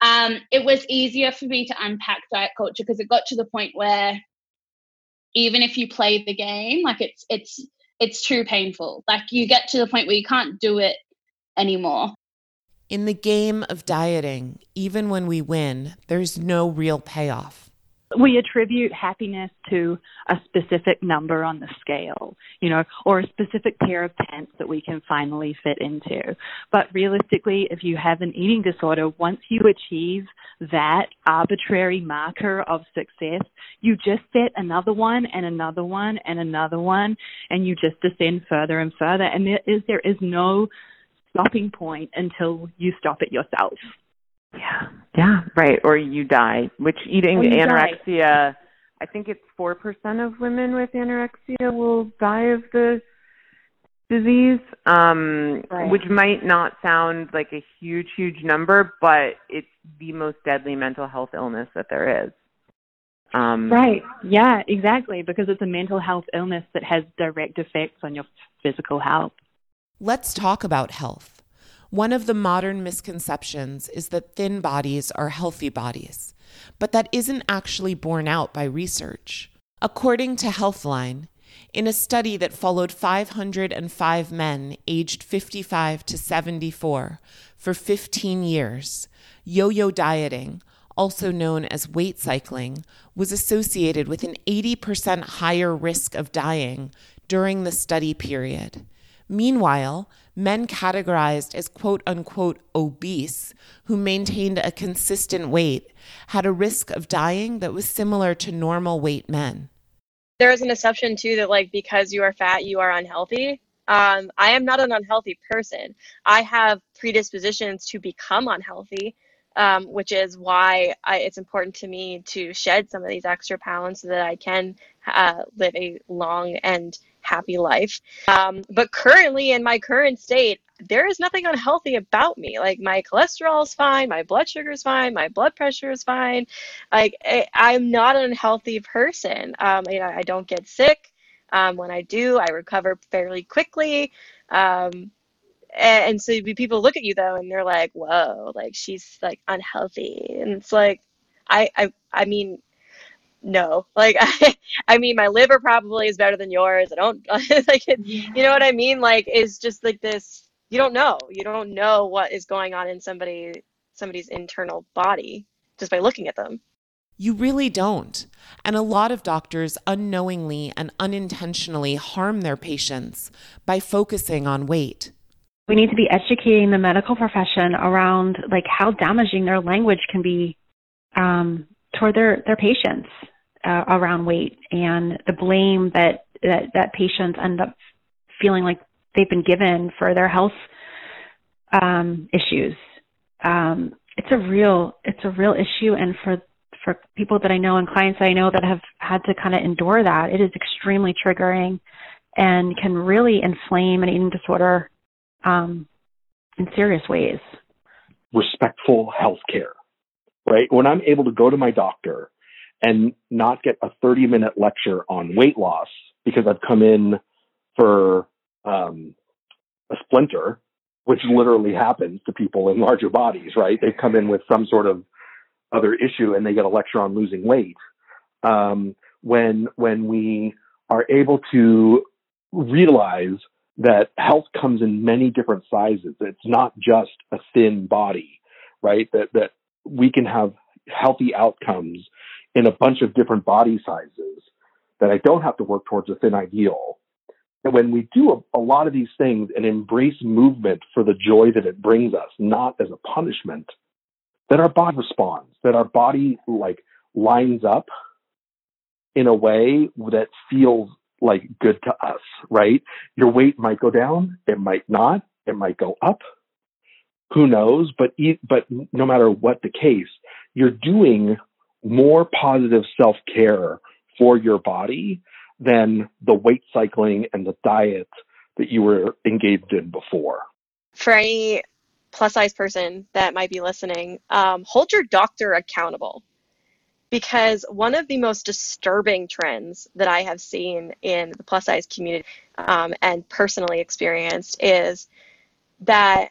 Um, it was easier for me to unpack diet culture because it got to the point where even if you play the game, like it's it's it's too painful. Like you get to the point where you can't do it anymore.
In the game of dieting, even when we win, there's no real payoff
we attribute happiness to a specific number on the scale, you know, or a specific pair of pants that we can finally fit into. But realistically, if you have an eating disorder, once you achieve that arbitrary marker of success, you just set another one and another one and another one, and you just descend further and further. And there is, there is no stopping point until you stop it yourself.
Yeah, yeah, right. Or you die, which eating anorexia, die. I think it's 4% of women with anorexia will die of the disease, um, right. which might not sound like a huge, huge number, but it's the most deadly mental health illness that there is.
Um, right. Yeah, exactly. Because it's a mental health illness that has direct effects on your physical health.
Let's talk about health. One of the modern misconceptions is that thin bodies are healthy bodies, but that isn't actually borne out by research. According to Healthline, in a study that followed 505 men aged 55 to 74 for 15 years, yo yo dieting, also known as weight cycling, was associated with an 80% higher risk of dying during the study period. Meanwhile, men categorized as quote unquote obese who maintained a consistent weight had a risk of dying that was similar to normal weight men.
There is an assumption too that like because you are fat you are unhealthy. Um, I am not an unhealthy person. I have predispositions to become unhealthy, um, which is why I, it's important to me to shed some of these extra pounds so that I can uh, live a long and happy life. Um, but currently, in my current state, there is nothing unhealthy about me. Like my cholesterol is fine, my blood sugar is fine, my blood pressure is fine. Like I, am not an unhealthy person. Um, you know, I don't get sick. Um, when I do, I recover fairly quickly. Um, and, and so people look at you though, and they're like, "Whoa, like she's like unhealthy," and it's like, I, I, I mean, no. Like (laughs) I, I mean my liver probably is better than yours. I don't (laughs) like it, you know what i mean? Like it's just like this you don't know. You don't know what is going on in somebody somebody's internal body just by looking at them.
You really don't. And a lot of doctors unknowingly and unintentionally harm their patients by focusing on weight.
We need to be educating the medical profession around like how damaging their language can be um, toward their their patients uh, around weight and the blame that, that that patients end up feeling like they've been given for their health um, issues. Um, it's a real it's a real issue, and for for people that I know and clients that I know that have had to kind of endure that, it is extremely triggering and can really inflame an eating disorder um, in serious ways.
Respectful health care right? When I'm able to go to my doctor and not get a 30 minute lecture on weight loss because I've come in for um, a splinter, which literally happens to people in larger bodies, right? They come in with some sort of other issue and they get a lecture on losing weight. Um, when when we are able to realize that health comes in many different sizes, it's not just a thin body, right? That that we can have healthy outcomes in a bunch of different body sizes that I don't have to work towards a thin ideal. And when we do a, a, lot of these things and embrace movement for the joy that it brings us, not as a punishment, then our body responds, that our body like lines up in a way that feels like good to us, right? Your weight might go down, it might not, it might go up, who knows? But but no matter what the case, you're doing more positive self care for your body than the weight cycling and the diet that you were engaged in before.
For any plus size person that might be listening, um, hold your doctor accountable. Because one of the most disturbing trends that I have seen in the plus size community um, and personally experienced is that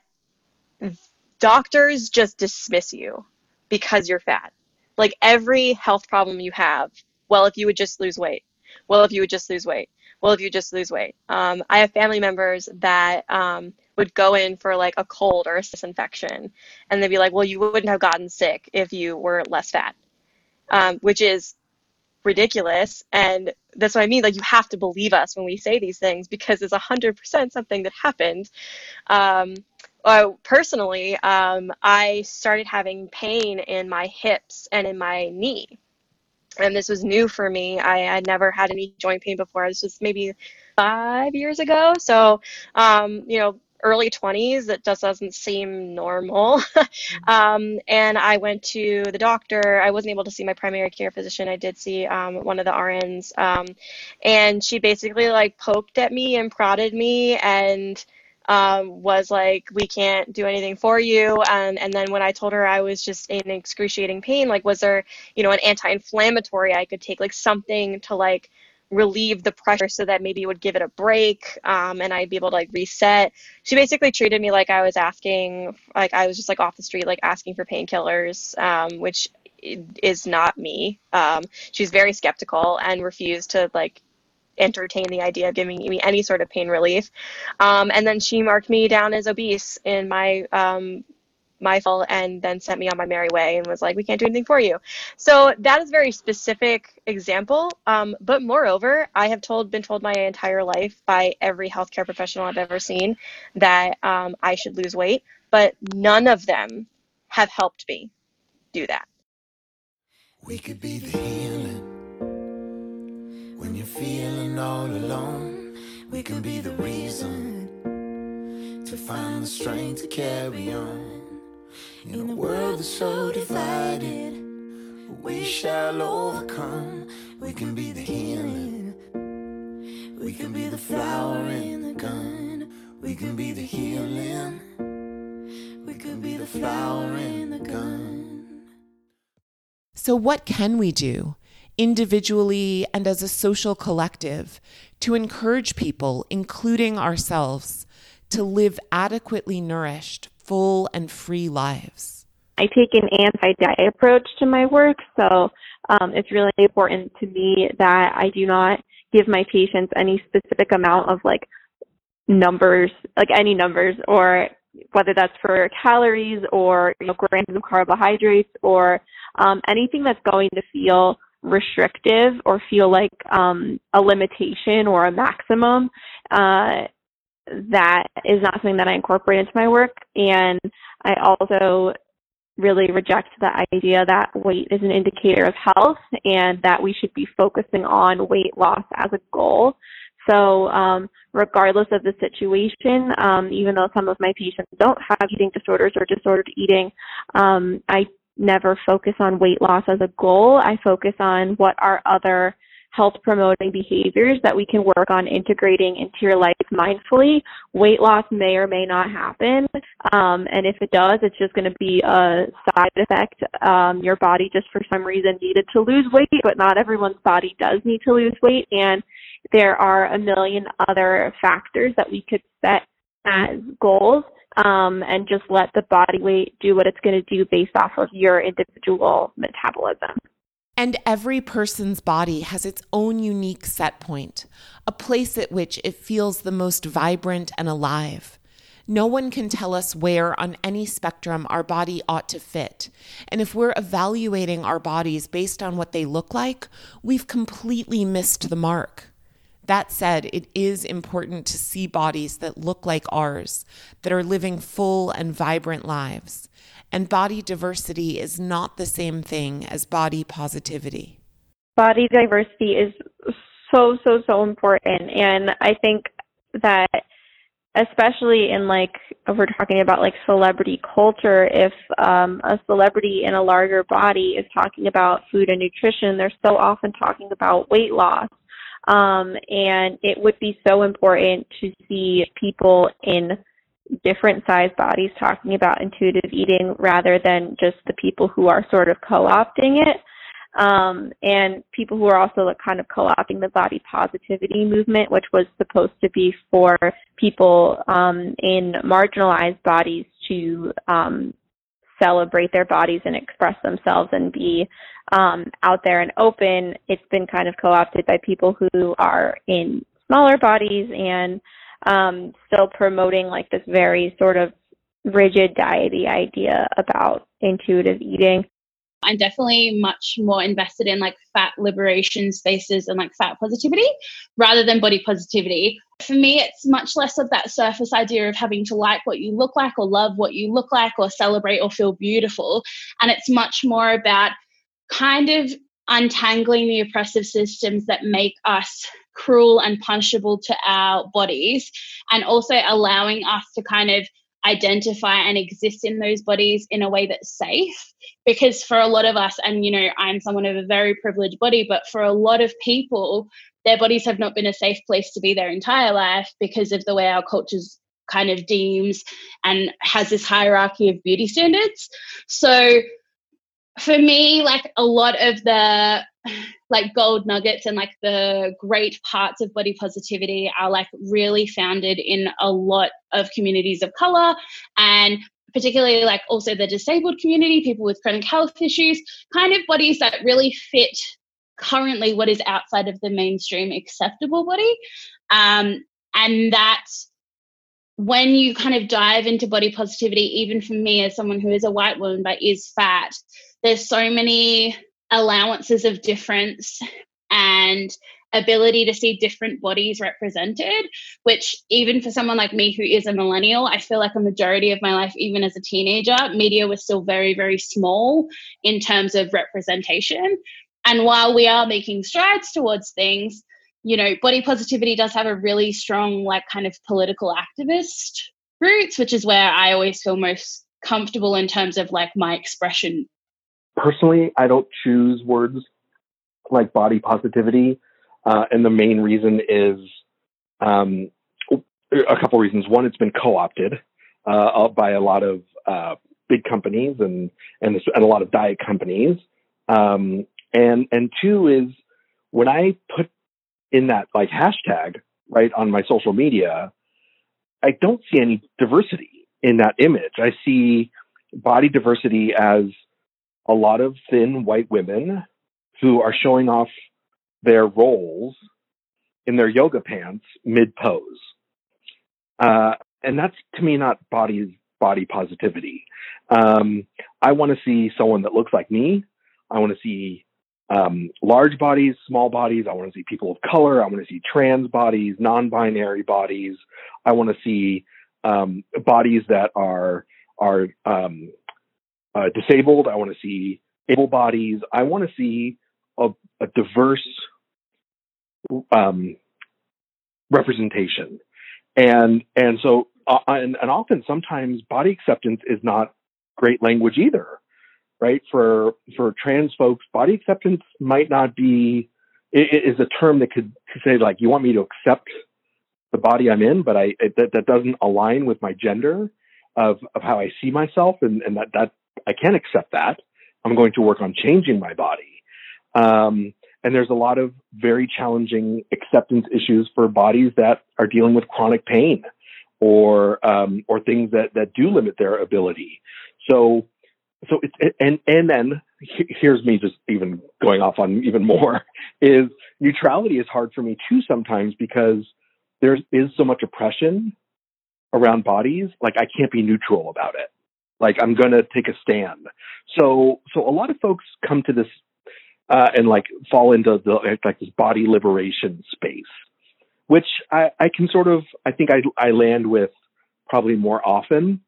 doctors just dismiss you because you're fat. Like every health problem you have, well, if you would just lose weight, well, if you would just lose weight, well, if you just lose weight. Um, I have family members that um, would go in for like a cold or a sinus infection, and they'd be like, well, you wouldn't have gotten sick if you were less fat, um, which is ridiculous. And that's what I mean. Like, you have to believe us when we say these things because it's 100% something that happened. Um, uh, personally, um, I started having pain in my hips and in my knee. And this was new for me. I had never had any joint pain before. This was maybe five years ago. So, um, you know, early 20s, that just doesn't seem normal. (laughs) um, and I went to the doctor. I wasn't able to see my primary care physician. I did see um, one of the RNs. Um, and she basically like poked at me and prodded me and um, was like, we can't do anything for you. And, and then when I told her I was just in excruciating pain, like, was there, you know, an anti-inflammatory I could take, like something to like relieve the pressure so that maybe it would give it a break um, and I'd be able to like reset. She basically treated me like I was asking, like I was just like off the street, like asking for painkillers, um, which is not me. Um, she's very skeptical and refused to like entertain the idea of giving me any sort of pain relief. Um, and then she marked me down as obese in my um, my file and then sent me on my merry way and was like, we can't do anything for you. So that is a very specific example. Um, but moreover, I have told, been told my entire life by every healthcare professional I've ever seen that um, I should lose weight, but none of them have helped me do that. We could be the you're feeling all alone. We can be the reason to find the strength to carry on. In a world that's so divided, we shall overcome. We can be the healing. We can be the flower in the gun. We can be the healing. We can be the flower in the gun.
So, what can we do? Individually and as a social collective to encourage people, including ourselves, to live adequately nourished, full, and free lives?
I take an anti diet approach to my work, so um, it's really important to me that I do not give my patients any specific amount of like numbers, like any numbers, or whether that's for calories or you know, grams of carbohydrates or um, anything that's going to feel restrictive or feel like um, a limitation or a maximum, uh, that is not something that I incorporate into my work. And I also really reject the idea that weight is an indicator of health and that we should be focusing on weight loss as a goal. So, um, regardless of the situation, um, even though some of my patients don't have eating disorders or disordered eating, um, I never focus on weight loss as a goal. I focus on what are other health promoting behaviors that we can work on integrating into your life mindfully. Weight loss may or may not happen. Um, and if it does, it's just going to be a side effect. Um, your body just for some reason needed to lose weight, but not everyone's body does need to lose weight. And there are a million other factors that we could set as goals um, and just let the body weight do what it's going to do based off of your individual metabolism.
And every person's body has its own unique set point, a place at which it feels the most vibrant and alive. No one can tell us where on any spectrum our body ought to fit. And if we're evaluating our bodies based on what they look like, we've completely missed the mark. That said, it is important to see bodies that look like ours, that are living full and vibrant lives. And body diversity is not the same thing as body positivity.
Body diversity is so, so, so important. And I think that especially in like if we're talking about like celebrity culture if um a celebrity in a larger body is talking about food and nutrition they're so often talking about weight loss Um, and it would be so important to see people in different size bodies talking about intuitive eating rather than just the people who are sort of co-opting it. Um, and people who are also like kind of co-opting the body positivity movement, which was supposed to be for people um, in marginalized bodies to um, celebrate their bodies and express themselves and be um, out there and open. It's been kind of co-opted by people who are in smaller bodies and um, still promoting like this very sort of rigid diety idea about intuitive eating.
I'm definitely much more invested in like fat liberation spaces and like fat positivity rather than body positivity. For me, it's much less of that surface idea of having to like what you look like or love what you look like or celebrate or feel beautiful. And it's much more about kind of untangling the oppressive systems that make us cruel and punishable to our bodies and also allowing us to kind of identify and exist in those bodies in a way that's safe. Because for a lot of us and you know i'm someone of a very privileged body but for a lot of people their bodies have not been a safe place to be their entire life because of the way our cultures kind of deems and has this hierarchy of beauty standards. So for me like a lot of the like gold nuggets and like the great parts of body positivity are like really founded in a lot of communities of color and particularly like also the disabled community people with chronic health issues kind of bodies that really fit currently what is outside of the mainstream acceptable body. Um, and that when you kind of dive into body positivity even for me as someone who is a white woman but is fat there's so many allowances of difference and ability to see different bodies represented, which even for someone like me who is a millennial, I feel like a majority of my life, even as a teenager, media was still very, very small in terms of representation. And while we are making strides towards things, you know, body positivity does have a really strong, like, kind of political activist roots, which is where I always feel most comfortable in terms of like my expression
personally, I don't choose words like body positivity. Uh, and the main reason is um, a couple reasons. One, it's been co-opted uh, by a lot of uh, big companies and, and and a lot of diet companies. Um, and and two is when I put in that like hashtag right on my social media, I don't see any diversity in that image. I see body diversity as a lot of thin white women who are showing off their rolls in their yoga pants mid pose. Uh, and that's to me not body body positivity. Um, I want to see someone that looks like me. I want to see um, large bodies, small bodies. I want to see people of color. I want to see trans bodies, non-binary bodies. I want to see um, bodies that are are um, uh, disabled. I want to see able bodies. I want to see a, a diverse um, representation, and and so uh, and, and often sometimes body acceptance is not great language either, right? For for trans folks, body acceptance might not be it is a term that could say like you want me to accept the body I'm in, but I it, that that doesn't align with my gender of of how I see myself, and and that that I can't accept that. I'm going to work on changing my body. Um, and there's a lot of very challenging acceptance issues for bodies that are dealing with chronic pain or um, or things that that do limit their ability. So so it's and and then here's me just even going off on even more (laughs) is neutrality is hard for me too sometimes because there is so much oppression around bodies like I can't be neutral about it. Like I'm going to take a stand. So, so a lot of folks come to this uh, and like fall into the like this body liberation space, which I, I can sort of I think I I land with probably more often.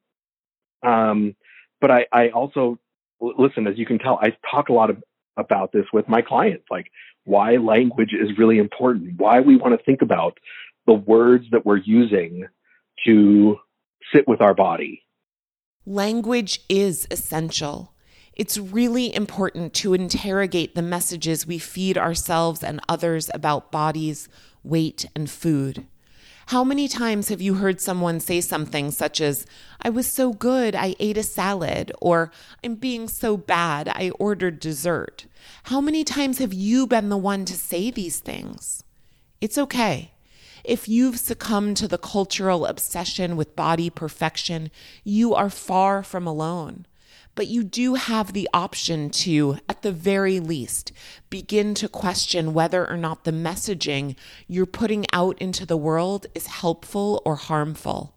Um, but I I also listen as you can tell I talk a lot of, about this with my clients like why language is really important, why we want to think about the words that we're using to sit with our body
Language is essential. It's really important to interrogate the messages we feed ourselves and others about bodies, weight, and food. How many times have you heard someone say something such as, I was so good, I ate a salad, or I'm being so bad, I ordered dessert? How many times have you been the one to say these things? It's okay. If you've succumbed to the cultural obsession with body perfection, you are far from alone. But you do have the option to, at the very least, begin to question whether or not the messaging you're putting out into the world is helpful or harmful.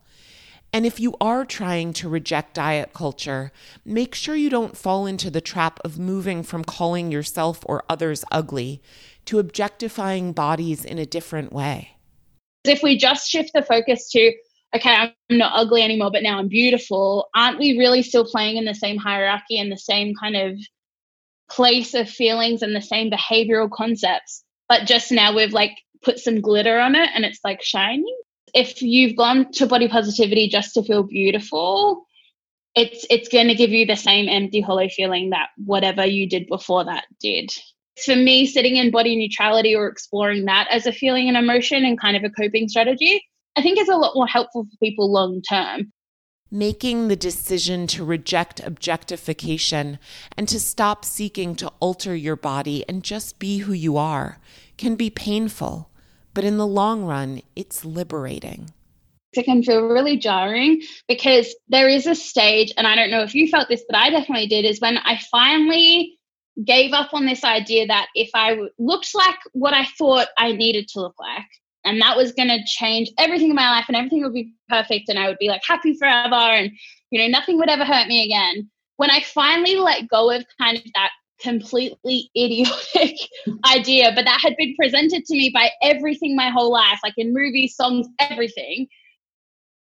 And if you are trying to reject diet culture, make sure you don't fall into the trap of moving from calling yourself or others ugly to objectifying bodies in a different way.
If we just shift the focus to, okay, I'm not ugly anymore, but now I'm beautiful, aren't we really still playing in the same hierarchy and the same kind of place of feelings and the same behavioral concepts? But just now we've like put some glitter on it and it's like shining. If you've gone to body positivity just to feel beautiful, it's it's going to give you the same empty hollow feeling that whatever you did before that did for me, sitting in body neutrality or exploring that as a feeling and emotion and kind of a coping strategy, I think is a lot more helpful for people long term.
Making the decision to reject objectification and to stop seeking to alter your body and just be who you are can be painful, but in the long run, it's liberating.
It can feel really jarring because there is a stage, and I don't know if you felt this, but I definitely did, is when I finally gave up on this idea that if I looked like what I thought I needed to look like, and that was going to change everything in my life and everything would be perfect and I would be like happy forever and, you know, nothing would ever hurt me again. When I finally let go of kind of that completely (laughs) idiotic idea, but that had been presented to me by everything my whole life, like in movies, songs, everything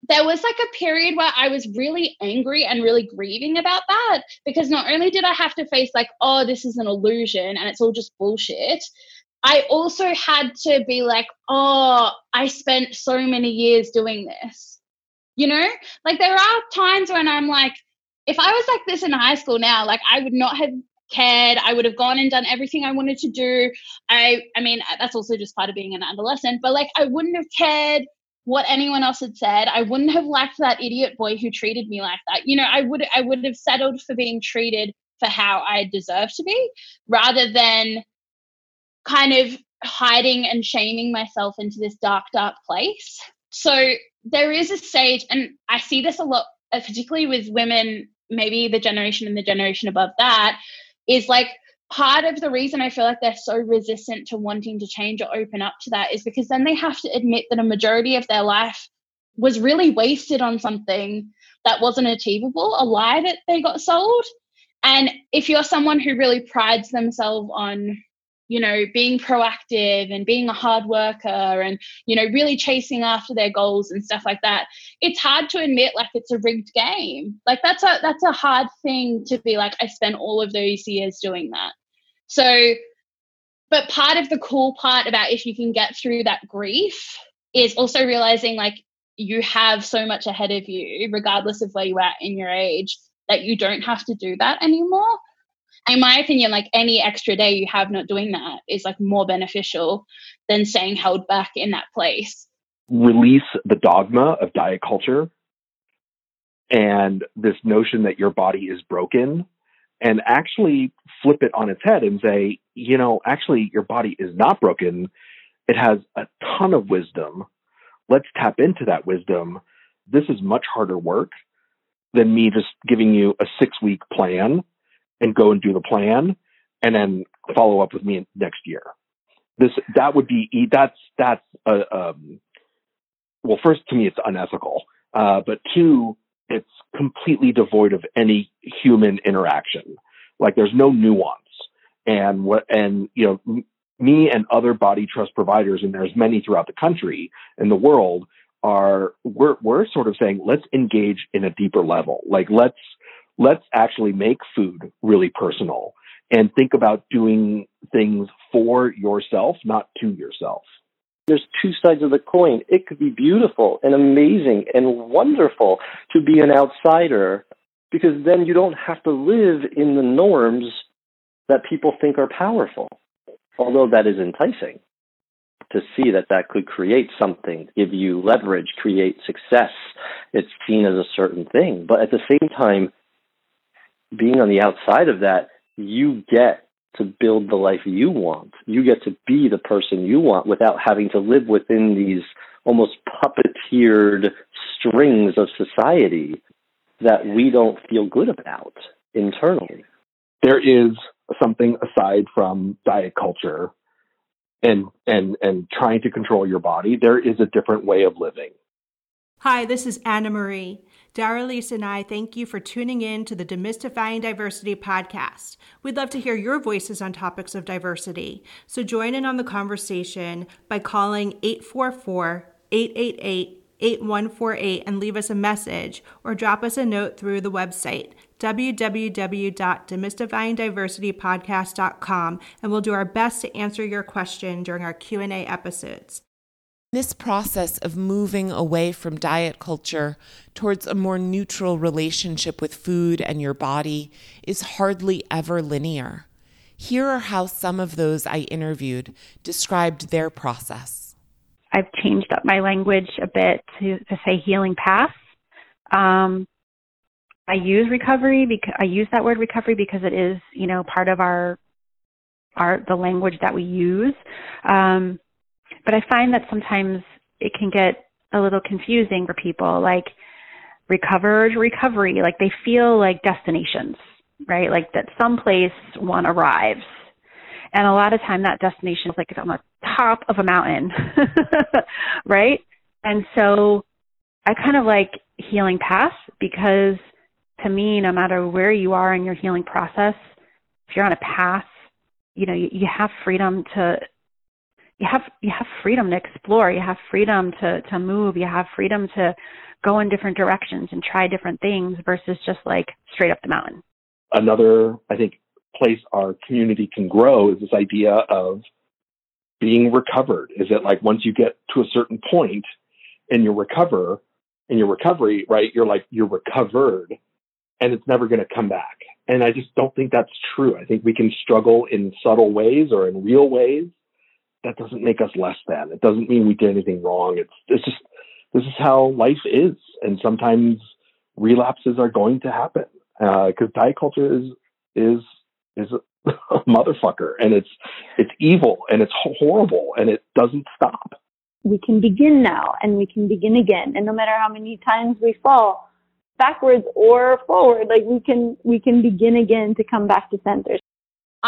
there was like a period where I was really angry and really grieving about that because not only did I have to face, like, oh, this is an illusion and it's all just bullshit, I also had to be like, oh, I spent so many years doing this. You know, like there are times when I'm like, if I was like this in high school now, like I would not have cared. I would have gone and done everything i wanted to do. I i mean that's also just part of being an adolescent but like i wouldn't have cared what anyone else had said. I wouldn't have liked that idiot boy who treated me like that. You know, I would I would have settled for being treated for how I deserve to be rather than kind of hiding and shaming myself into this dark dark place. So there is a stage and I see this a lot particularly with women maybe the generation and the generation above that is like part of the reason I feel like they're so resistant to wanting to change or open up to that is because then they have to admit that a majority of their life was really wasted on something that wasn't achievable, a lie that they got sold. And if you're someone who really prides themselves on, you know, being proactive and being a hard worker and, you know, really chasing after their goals and stuff like that, it's hard to admit like it's a rigged game. Like that's a that's a hard thing to be like, I spent all of those years doing that. So, but part of the cool part about if you can get through that grief is also realizing like you have so much ahead of you, regardless of where you are in your age, that you don't have to do that anymore. In my opinion, like any extra day you have not doing that is like more beneficial than staying held back in that place.
Release the dogma of diet culture and this notion that your body is broken and actually flip it on its head and say, you know, actually, your body is not broken. It has a ton of wisdom. Let's tap into that wisdom. This is much harder work than me just giving you a six week plan and go and do the plan and then follow up with me next year. This that would be that's that's a, um, well, first to me it's unethical, uh, but two, it's completely devoid of any human interaction. Like there's no nuance. And what, and, you know, me and other body trust providers, and there's many throughout the country and the world, are we're we're sort of saying let's engage in a deeper level. Like let's let's actually make food really personal and think about doing things for yourself, not to yourself
there's two sides of the coin. It could be beautiful and amazing and wonderful to be an outsider because then you don't have to live in the norms that people think are powerful, although that is enticing to see that that could create something, give you leverage, create success. It's seen as a certain thing. But at the same time, being on the outside of that, you get to build the life you want. You get to be the person you want without having to live within these almost puppeteered strings of society that we don't feel good about internally.
There is something aside from diet culture and and and trying to control your body. There is a different way of living.
Hi, this is Anna Marie. Daralyse and I thank you for tuning in to the Demystifying Diversity podcast. We'd love to hear your voices on topics of diversity. So join in on the conversation by calling 844 888 8148 and leave us a message or drop us a note through the website www.demystifyingdiversitypodcast.com and we'll do our best to answer your question during our Q&A episodes.
This process of moving away from diet culture towards a more neutral relationship with food and your body is hardly ever linear. Here are how some of those I interviewed described their process.
I've changed up my language a bit to, to say healing path. Um, I use recovery because I use that word recovery because it is, you know, part of our our the language that we use. Um, but I find that sometimes it can get a little confusing for people. Like recovered recovery, like they feel like destinations, right? Like that someplace one arrives and a lot of time that destination is like it's on the top of a mountain, (laughs) right? And so I kind of like healing path because to me, no matter where you are in your healing process, if you're on a path, you know, you, you have freedom to you have you have freedom to explore, you have freedom to to move, you have freedom to go in different directions and try different things versus just like straight up the mountain.
Another, I think, place our community can grow is this idea of being recovered. Is it like once you get to a certain point and you recover in your recovery, right? You're like, you're recovered and it's never going to come back. And I just don't think that's true. I think we can struggle in subtle ways or in real ways. That doesn't make us less than. It doesn't mean we did anything wrong. It's, it's just, this is how life is. And sometimes relapses are going to happen. Uh, cause diet culture is, is is (laughs) a motherfucker and it's it's evil and it's horrible and it doesn't stop.
We can begin now and we can begin again and no matter how many times we fall backwards or forward like we can we can begin again to come back to center.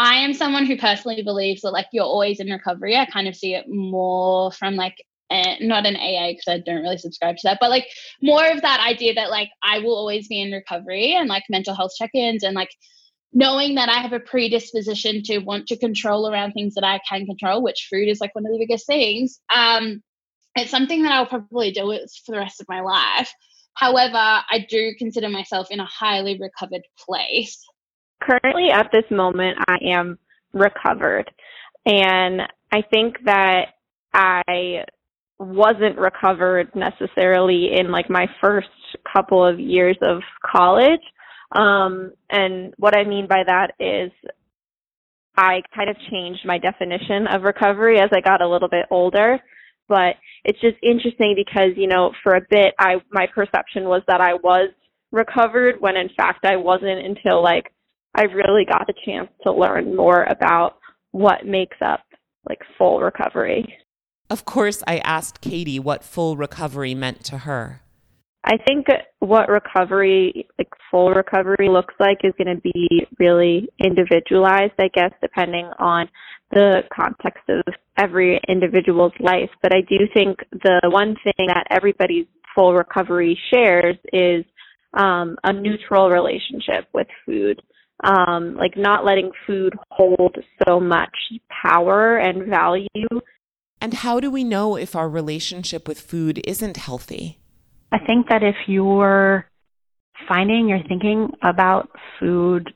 I am someone who personally believes that like you're always in recovery. I kind of see it more from like not an AA because I don't really subscribe to that, but like more of that idea that like I will always be in recovery and like mental health check-ins and like knowing that I have a predisposition to want to control around things that I can control, which food is like one of the biggest things, um, it's something that I'll probably deal with for the rest of my life. However, I do consider myself in a highly recovered place.
Currently, at this moment, I am recovered. And I think that I wasn't recovered necessarily in like my first couple of years of college um, and what I mean by that is I kind of changed my definition of recovery as I got a little bit older. But it's just interesting because, you know, for a bit I my perception was that I was recovered when in fact I wasn't until like I really got the chance to learn more about what makes up like full recovery.
Of course, I asked Katie what full recovery meant to her.
I think what recovery, like full recovery, looks like is going to be really individualized, I guess, depending on the context of every individual's life. But I do think the one thing that everybody's full recovery shares is um, a neutral relationship with food. Um, like not letting food hold so much power and value.
And how do we know if our relationship with food isn't healthy?
I think that if you're finding you're thinking about food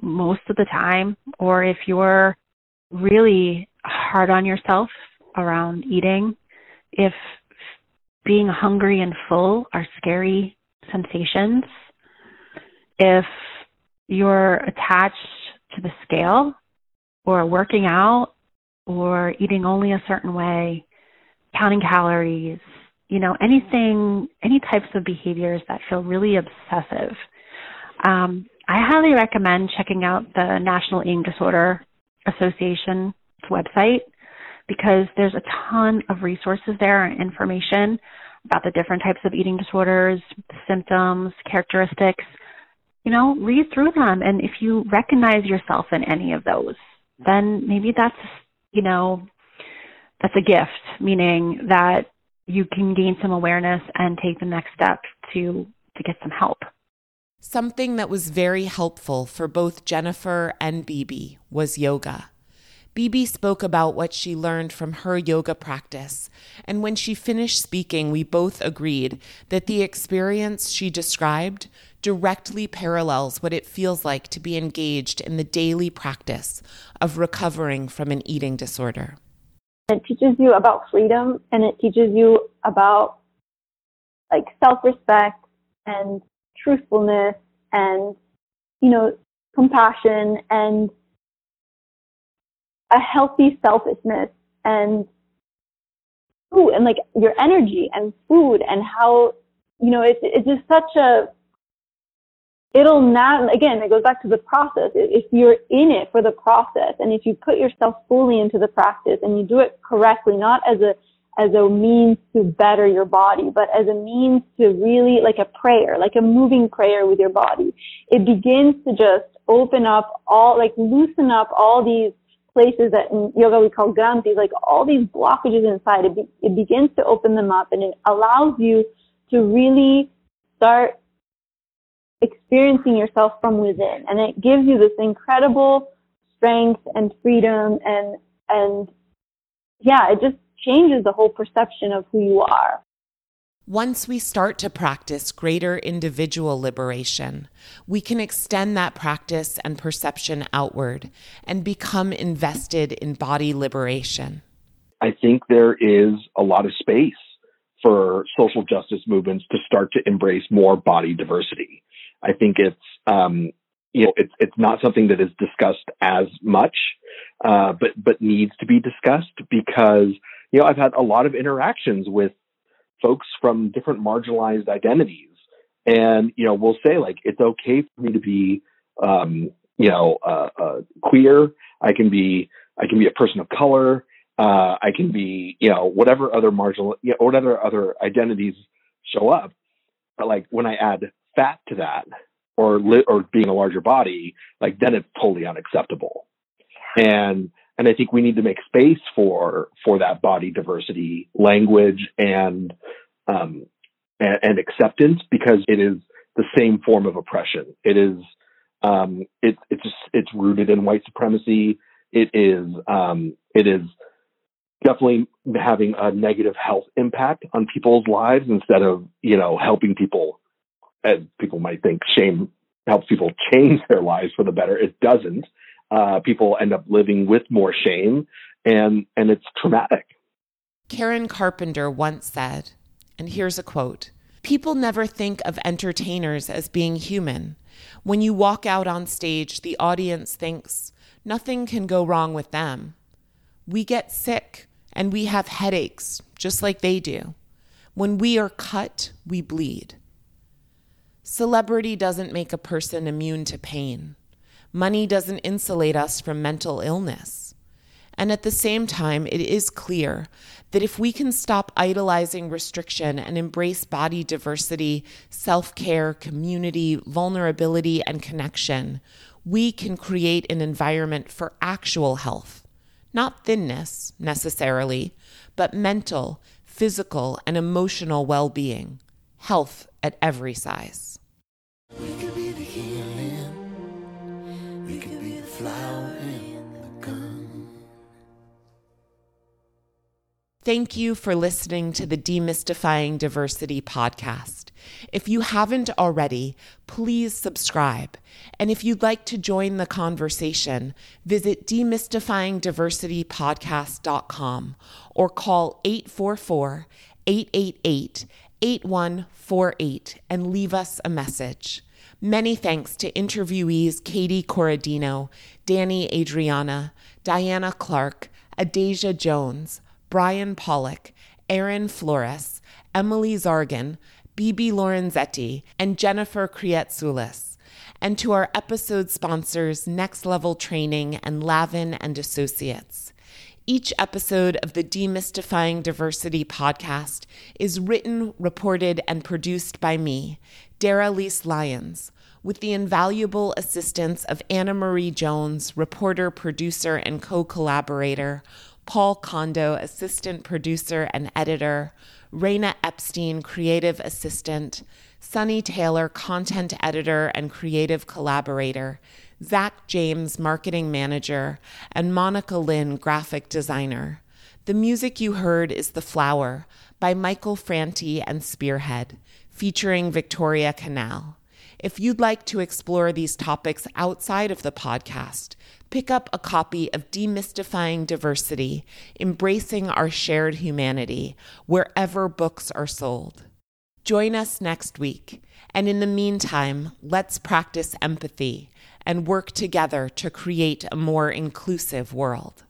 most of the time, or if you're really hard on yourself around eating, if being hungry and full are scary sensations, if you're attached to the scale or working out or eating only a certain way, counting calories, you know, anything, any types of behaviors that feel really obsessive. Um, I highly recommend checking out the National Eating Disorder Association website because there's a ton of resources there and information about the different types of eating disorders, symptoms, characteristics. You know, read through them. And if you recognize yourself in any of those, then maybe that's, you know, that's a gift, meaning that you can gain some awareness and take the next step to to get some help.
Something that was very helpful for both Jennifer and Bibi was yoga. Bibi spoke about what she learned from her yoga practice, and when she finished speaking, we both agreed that the experience she described directly parallels what it feels like to be engaged in the daily practice of recovering from an eating disorder.
It teaches you about freedom and it teaches you about like self-respect and truthfulness and you know compassion and a healthy selfishness and food and like your energy and food and how you know it's it's just such a it'll not again it goes back to the process. If you're in it for the process and if you put yourself fully into the practice and you do it correctly not as a as a means to better your body but as a means to really like a prayer like a moving prayer with your body it begins to just open up all like loosen up all these places that in yoga we call granthis like all these blockages inside it, be, it begins to open them up and it allows you to really start experiencing yourself from within. And it gives you this incredible strength and freedom and, and yeah, it just changes the whole perception of who you are.
Once we start to practice greater individual liberation, we can extend that practice and perception outward and become invested in body liberation.
I think there is a lot of space for social justice movements to start to embrace more body diversity. I think it's um, you know it's it's not something that is discussed as much, uh, but but needs to be discussed because you know I've had a lot of interactions with folks from different marginalized identities, and you know we'll say like it's okay for me to be um, you know uh, uh, queer. I can be I can be a person of color. Uh, I can be you know whatever other marginal you know, whatever other identities show up. But like when I add fat to that or li- or being a larger body, like then it's totally unacceptable. And and I think we need to make space for for that body diversity language and um, and, and acceptance because it is the same form of oppression. It is um, it, it's just, it's rooted in white supremacy. It is um, it is definitely having a negative health impact on people's lives instead of you know helping people as people might think shame helps people (laughs) change their lives for the better. It doesn't. Uh, people end up living with more shame, and and it's traumatic.
Karen Carpenter once said, and here's a quote People never think of entertainers as being human. When you walk out on stage, the audience thinks nothing can go wrong with them. We get sick and we have headaches, just like they do. When we are cut, we bleed. Celebrity doesn't make a person immune to pain. Money doesn't insulate us from mental illness. And at the same time, it is clear that if we can stop idolizing restriction and embrace body diversity, self care, community, vulnerability, and connection, we can create an environment for actual health. Not thinness, necessarily, but mental, physical, and emotional well being. Health at every size. Thank you for listening to the Demystifying Diversity podcast. If you haven't already, please subscribe. And if you'd like to join the conversation, visit demystifyingdiversitypodcast.com or call 844 888 8148 and leave us a message. Many thanks to interviewees Katie Corradino, Danny Adriana, Diana Clarke, Adasia Jones, Brian Pollock, Aaron Flores, Emily Zargan, Bibi Lorenzetti, and Jennifer Kreatsoulas, and to our episode sponsors Next Level Training and Lavin and Associates. Each episode of the Demystifying Diversity podcast is written, reported, and produced by me, Daralyse Lyons, with the invaluable assistance of Anna Marie Jones, reporter, producer, and co collaborator, Paul Kondo, assistant producer and editor, Raina Epstein, creative assistant, Sunny Taylor, content editor and creative collaborator, Zach James, marketing manager, and Monica Lynn, graphic designer. The music you heard is The Flower by Michael Franti and Spearhead, featuring Victoria Canal. If you'd like to explore these topics outside of the podcast, pick up a copy of Demystifying Diversity Embracing Our Shared Humanity wherever books are sold. Join us next week, and in the meantime, let's practice empathy and work together to create a more inclusive world.